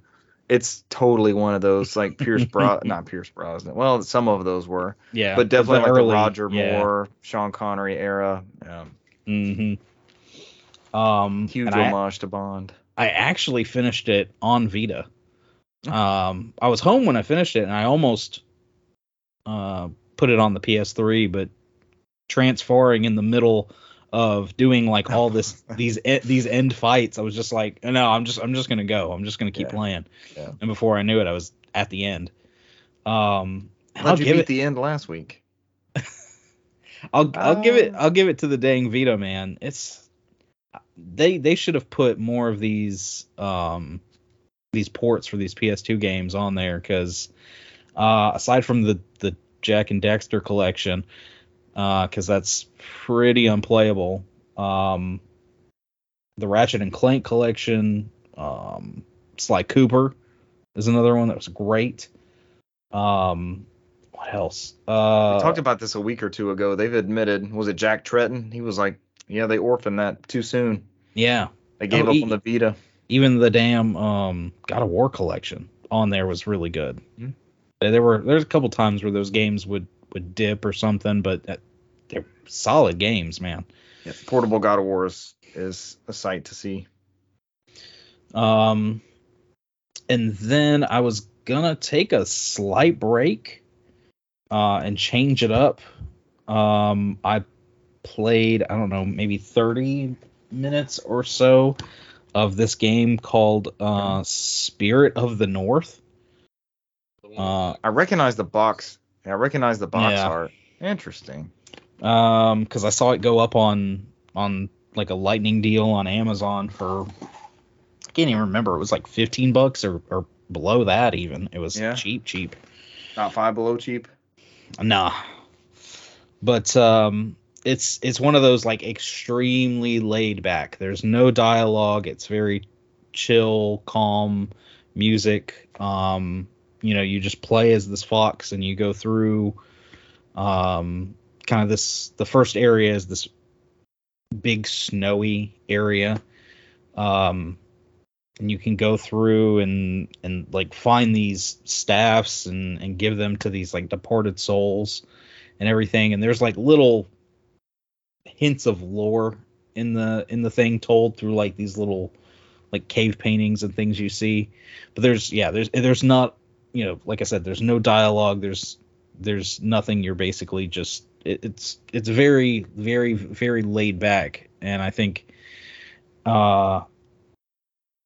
it's totally one of those like Pierce Bros not Pierce Brosnan. Well, some of those were, Yeah. but definitely like early- the Roger yeah. Moore, Sean Connery era. Yeah. Mm-hmm. Um, Huge and I, homage to Bond. I actually finished it on Vita. Um, I was home when I finished it, and I almost uh put it on the PS3, but transferring in the middle of doing like all this these e- these end fights, I was just like, no, I'm just I'm just gonna go. I'm just gonna keep Yeah. playing. Yeah. And before I knew it, I was at the end. Um, How'd you beat it. the end last week? I'll I'll give it Uh, I'll give it to the dang Vita man. It's they they should have put more of these um these ports for these PS2 games on there because uh aside from the the Jak and Daxter collection uh cuz that's pretty unplayable. Um the Ratchet and Clank collection um Sly Cooper is another one that was great. Um what else? Uh we talked about this a week or two ago. They've admitted, was it Jack Tretton? He was like, yeah, they orphaned that too soon. yeah. They gave Oh, up he- on the Vita. Even the damn um God of War collection on there was really good. Hmm. Uh, There were there's a couple times where those games would would dip or something, but uh, they're solid games, man. Yeah, portable God of War is, is a sight to see. Um, and then I was gonna take a slight break, uh, and change it up. Um, I played I don't know maybe 30 minutes or so of this game called uh Spirit of the North. Uh, I recognize the box. I recognize the box Yeah. art. Interesting. um because i saw it go up on on like a lightning deal on amazon for i can't even remember it was like 15 bucks or or below that even it was Yeah. cheap cheap Not five below cheap. nah but um it's it's one of those like extremely laid back. There's no dialogue. It's very chill calm music. Um you know you just play as this fox and you go through um kind of this the first area is this big snowy area. Um and you can go through and and like find these staffs and and give them to these like departed souls and everything. And there's like little hints of lore in the in the thing told through like these little like cave paintings and things you see. But there's yeah there's there's not you know like i said there's no dialogue. There's there's nothing. You're basically just it, it's it's very very very laid back. And i think uh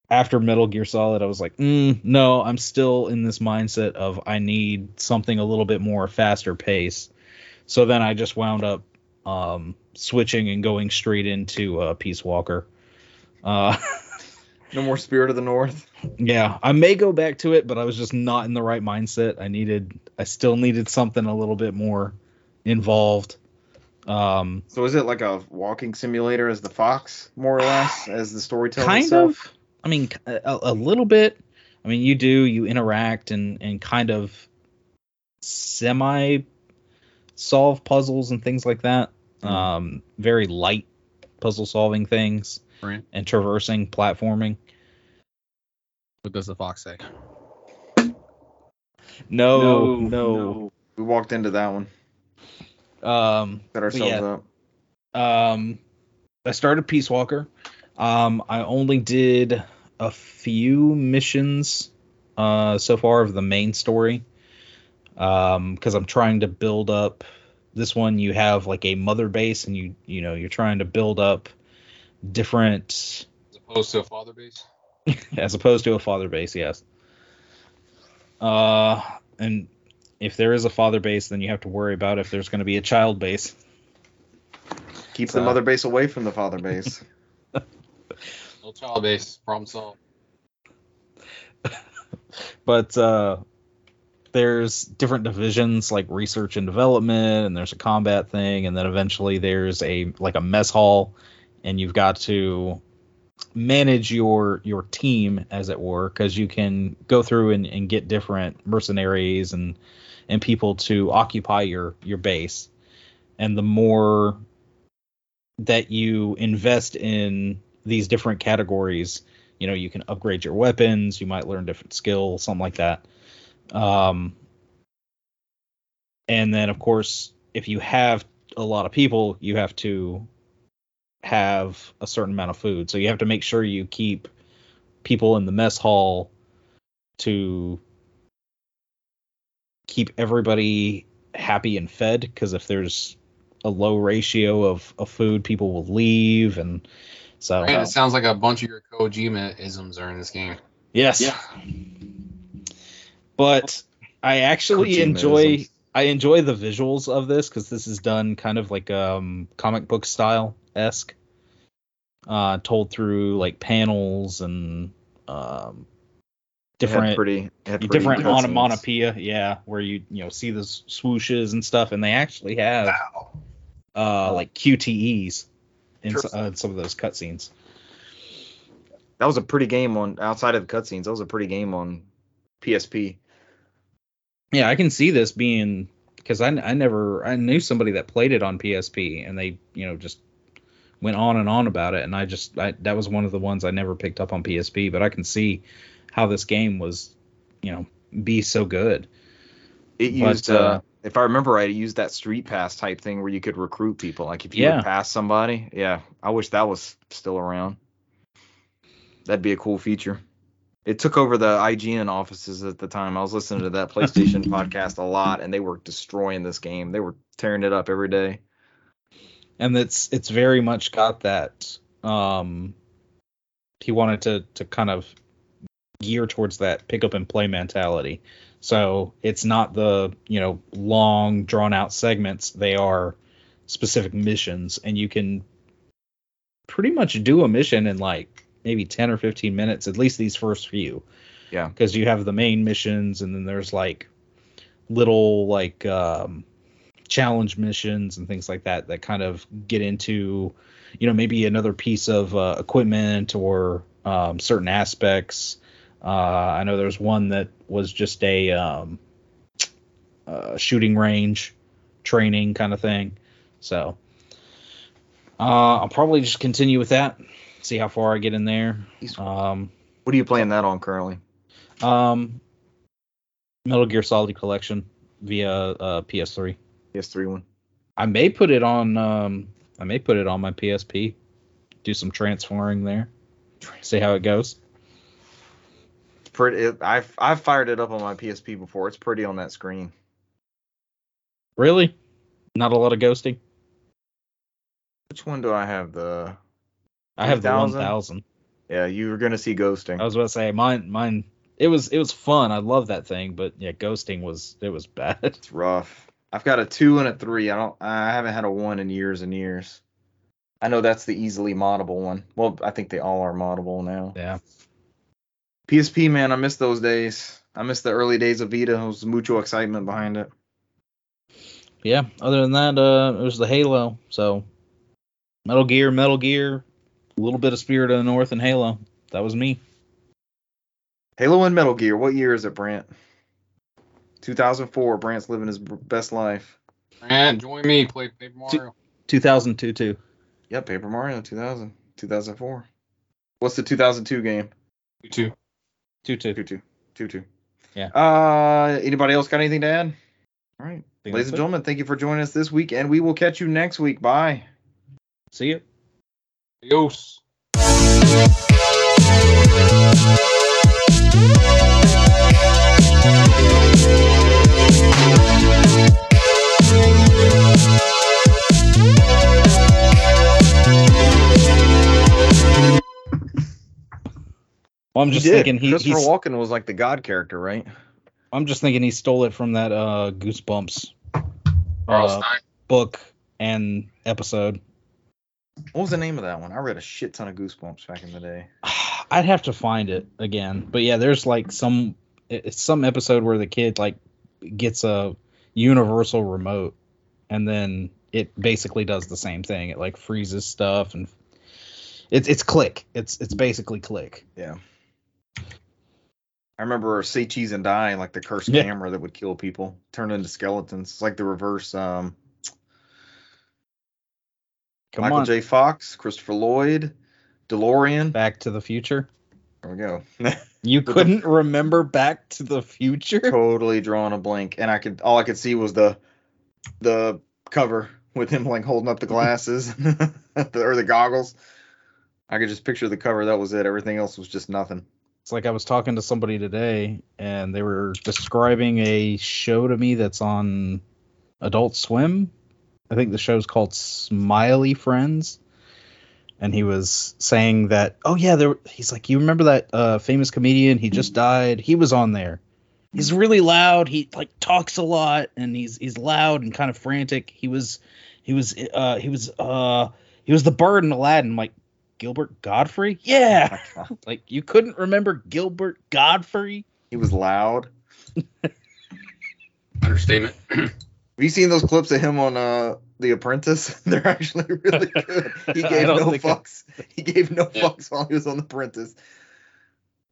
after metal gear solid i was like mm, no i'm still in this mindset of i need something a little bit more faster pace. So then i just wound up um switching and going straight into uh peace walker uh No more Spirit of the North. yeah, I may go back to it, but I was just not in the right mindset. I needed, I still needed something a little bit more involved. Um, So is it like a walking simulator as the Fox, more or less, as the storyteller? kind itself? of. I mean, a, a little bit. I mean, you do you interact and and kind of semi solve puzzles and things like that. Mhm. Um, very light puzzle solving things Right. and traversing platforming. What does the fox say? No, no. We walked into that one. Um, Set ourselves yeah. up. Um, I started Peace Walker. Um, I only did a few missions uh, so far of the main story. Um, because I'm trying to build up this one. You have like a mother base, and you you know you're trying to build up different As opposed to a father base. as opposed to a father base. Yes. Uh, and if there is a father base, then you have to worry about if there's going to be a child base. Keep So- the mother base away from the father base. No child base. Problem solved. but uh there's different divisions like research and development and there's a combat thing and then eventually there's a like a mess hall and you've got to manage your your team as it were because you can go through and, and get different mercenaries and and people to occupy your your base. And the more that you invest in these different categories you know you can upgrade your weapons you might learn different skills something like that um and then of course if you have a lot of people you have to have a certain amount of food so you have to make sure you keep people in the mess hall to keep everybody happy and fed because if there's a low ratio of, of food people will leave and so Right, it sounds like a bunch of your Kojima isms are in this game. Yes. But I actually Kojima enjoy. I enjoy the visuals of this because this is done kind of like um comic book style esque, uh, told through like panels and um It had different pretty, it had pretty different cutscenes. onomatopoeia, yeah, where you you know see the swooshes and stuff, and they actually have uh like QTEs in, s- uh, in some of those cutscenes. That was a pretty game on outside of the cutscenes. That was a pretty game on PSP. Yeah, I can see this being because I, I never I knew somebody that played it on PSP and they you know just went on and on about it and I just I, that was one of the ones I never picked up on PSP but I can see how this game was you know be so good. It But, used, uh, uh, if I remember right, it used that street pass type thing where you could recruit people. Like if you Yeah. would pass somebody, yeah. I wish that was still around. That'd be a cool feature. It took over the IGN offices at the time. I was listening to that PlayStation podcast a lot, and they were destroying this game. They were tearing it up every day. and it's it's very much got that um he wanted to to kind of gear towards that pick up and play mentality so it's not the you know long drawn out segments they are specific missions and you can pretty much do a mission in like maybe 10 or 15 minutes at least these first few. Yeah. because you have the main missions and then there's like little like um challenge missions and things like that that kind of get into you know maybe another piece of uh, equipment or um, certain aspects. Uh, i know there's one that was just a um, uh, shooting range training kind of thing. So uh, i'll probably just continue with that see how far i get in there um, What are you playing that on currently? um, metal gear solid collection via uh, ps3 PS3 one. I may put it on um I may put it on my PSP. Do some transferring there. See how it goes. It's pretty. I've I've fired it up on my PSP before. It's pretty on that screen. Really? Not a lot of ghosting. Which one do I have? The I have the 1000? 1000. yeah, you were gonna see ghosting. I was about to say mine mine it was it was fun. I love that thing, but yeah, ghosting was it was bad. It's rough. I've got a two and a three. I don't. I haven't had a one in years and years. I know that's the easily moddable one. Well, I think they all are moddable now. yeah. PSP, man, I miss those days. I miss the early days of Vita. There was mucho excitement behind it. Yeah, other than that uh it was the Halo. So Metal Gear, Metal Gear, a little bit of Spirit of the North and Halo. That was me. Halo and Metal Gear. What year is it, Brant? 2004. Brant's living his best life. Grant, join me. Play Paper Mario. 2002 too. Yep, Paper Mario 2000, 2004. What's the 2002 game? You too. 2 2. 2 2. 2 2. Yeah. Uh, anybody else got anything to add? All right. Think Ladies that's and it. gentlemen, thank you for joining us this week, and we will catch you next week. Bye. See you. Adios. Well, I'm just He thinking he, Christopher he's, Walken was like the God character, right? I'm just thinking he stole it from that uh Goosebumps uh, book and episode. What was the name of that one? I read a shit ton of Goosebumps back in the day. I'd have to find it again. But yeah, there's like some it's some episode where the kid like gets a universal remote and then it basically does the same thing. It like freezes stuff and it's it's click. It's it's basically click. Yeah. I remember Say Cheese and Die, like the cursed Yeah. camera that would kill people, turn into skeletons. It's like the reverse um Come Michael on. J. Fox, Christopher Lloyd, DeLorean. Back to the future. There we go. You couldn't remember Back to the Future? totally drawing a blank. And I could all I could see was the the cover with him like holding up the glasses or the goggles. I could just picture the cover. That was it. Everything else was just nothing. It's like I was talking to somebody today and they were describing a show to me that's on Adult Swim. I think the show's called Smiley Friends. And he was saying that, oh yeah, there he's like, you remember that uh, famous comedian? He just died. He was on there. He's really loud. He like talks a lot and he's he's loud and kind of frantic. He was he was uh he was uh he was the bird in Aladdin. I'm like Gilbert Gottfried? Yeah. Like you couldn't remember Gilbert Gottfried? He was loud. Understatement. Have you seen those clips of him on uh The Apprentice? They're actually really good. He gave no think I- fucks. He gave no Yeah. fucks while he was on The Apprentice.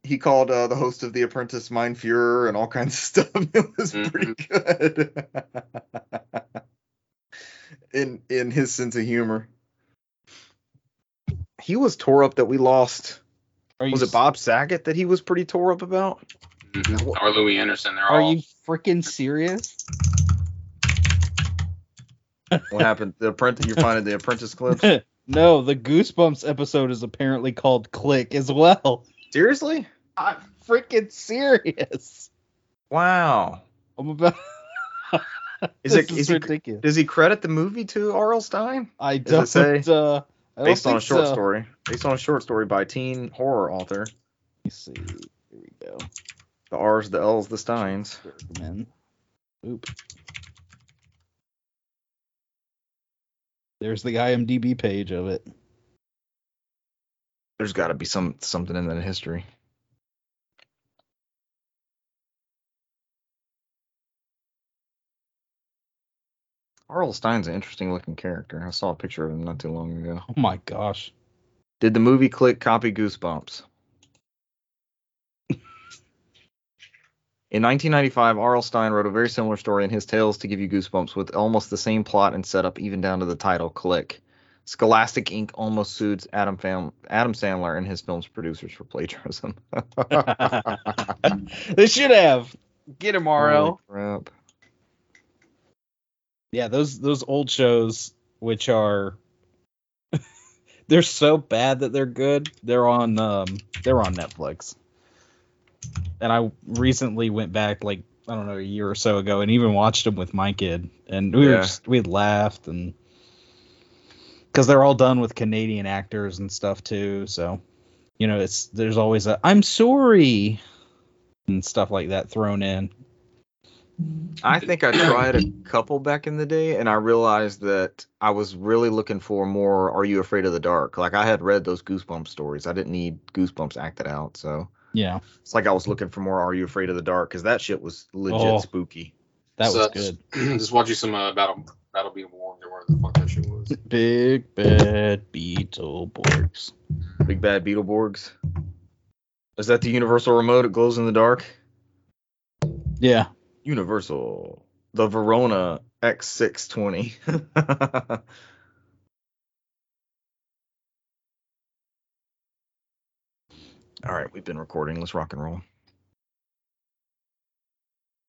He called uh, the host of The Apprentice Mein Fuhrer and all kinds of stuff. It was pretty good. in in his sense of humor. He was tore up that we lost. Are Was you it Bob Saget that he was pretty tore up about? Mhm. Or Louie Anderson. They're Are all. you freaking serious? What happened? The apprentice. You're finding the Apprentice clips. no, the Goosebumps episode is apparently called Click as well. Seriously? I'm freaking serious. Wow. I'm about. Is it- is is he- Does he credit the movie to R.L. Stine? I don't. say- uh, I don't Based on a short so. story. Based on a short story by teen horror author. Let me see. Here we go. The R's, the L's, the Stines. Bergman. Oop. There's the IMDb page of it. There's got to be some something in that history. R.L. Stine's an interesting looking character. I saw a picture of him not too long ago. Oh my gosh. Did the movie Click copy Goosebumps? In 1995, R.L. Stine wrote a very similar story in his Tales to Give You Goosebumps with almost the same plot and setup, even down to the title, Click. Scholastic Inc. almost sued Adam, Fam- Adam Sandler and his film's producers for plagiarism. they should have. Get him, RL. Crap. Yeah, those those old shows, which are they're so bad that they're good. They're on um they're on Netflix. And I recently went back like I don't know a year or so ago and even watched them with my kid, and we were just we laughed and because they're all done with Canadian actors and stuff too. So you know it's there's always a I'm sorry and stuff like that thrown in. I think I tried a couple back in the day, and I realized that I was really looking for more Are You Afraid of the Dark? Like, I had read those Goosebumps stories. I didn't need Goosebumps acted out. So Yeah, it's like I was looking for more Are You Afraid of the Dark? Because that shit was legit Oh. spooky. that So was that's- good. Just watch you some uh, Battle Battle Beetleborgs or whatever the fuck that shit was. Big bad Beetleborgs. Big Bad Beetleborgs. Is that the Universal remote? It glows in the dark? Yeah. Universal the Verona X620. All right, we've been recording. Let's rock and roll.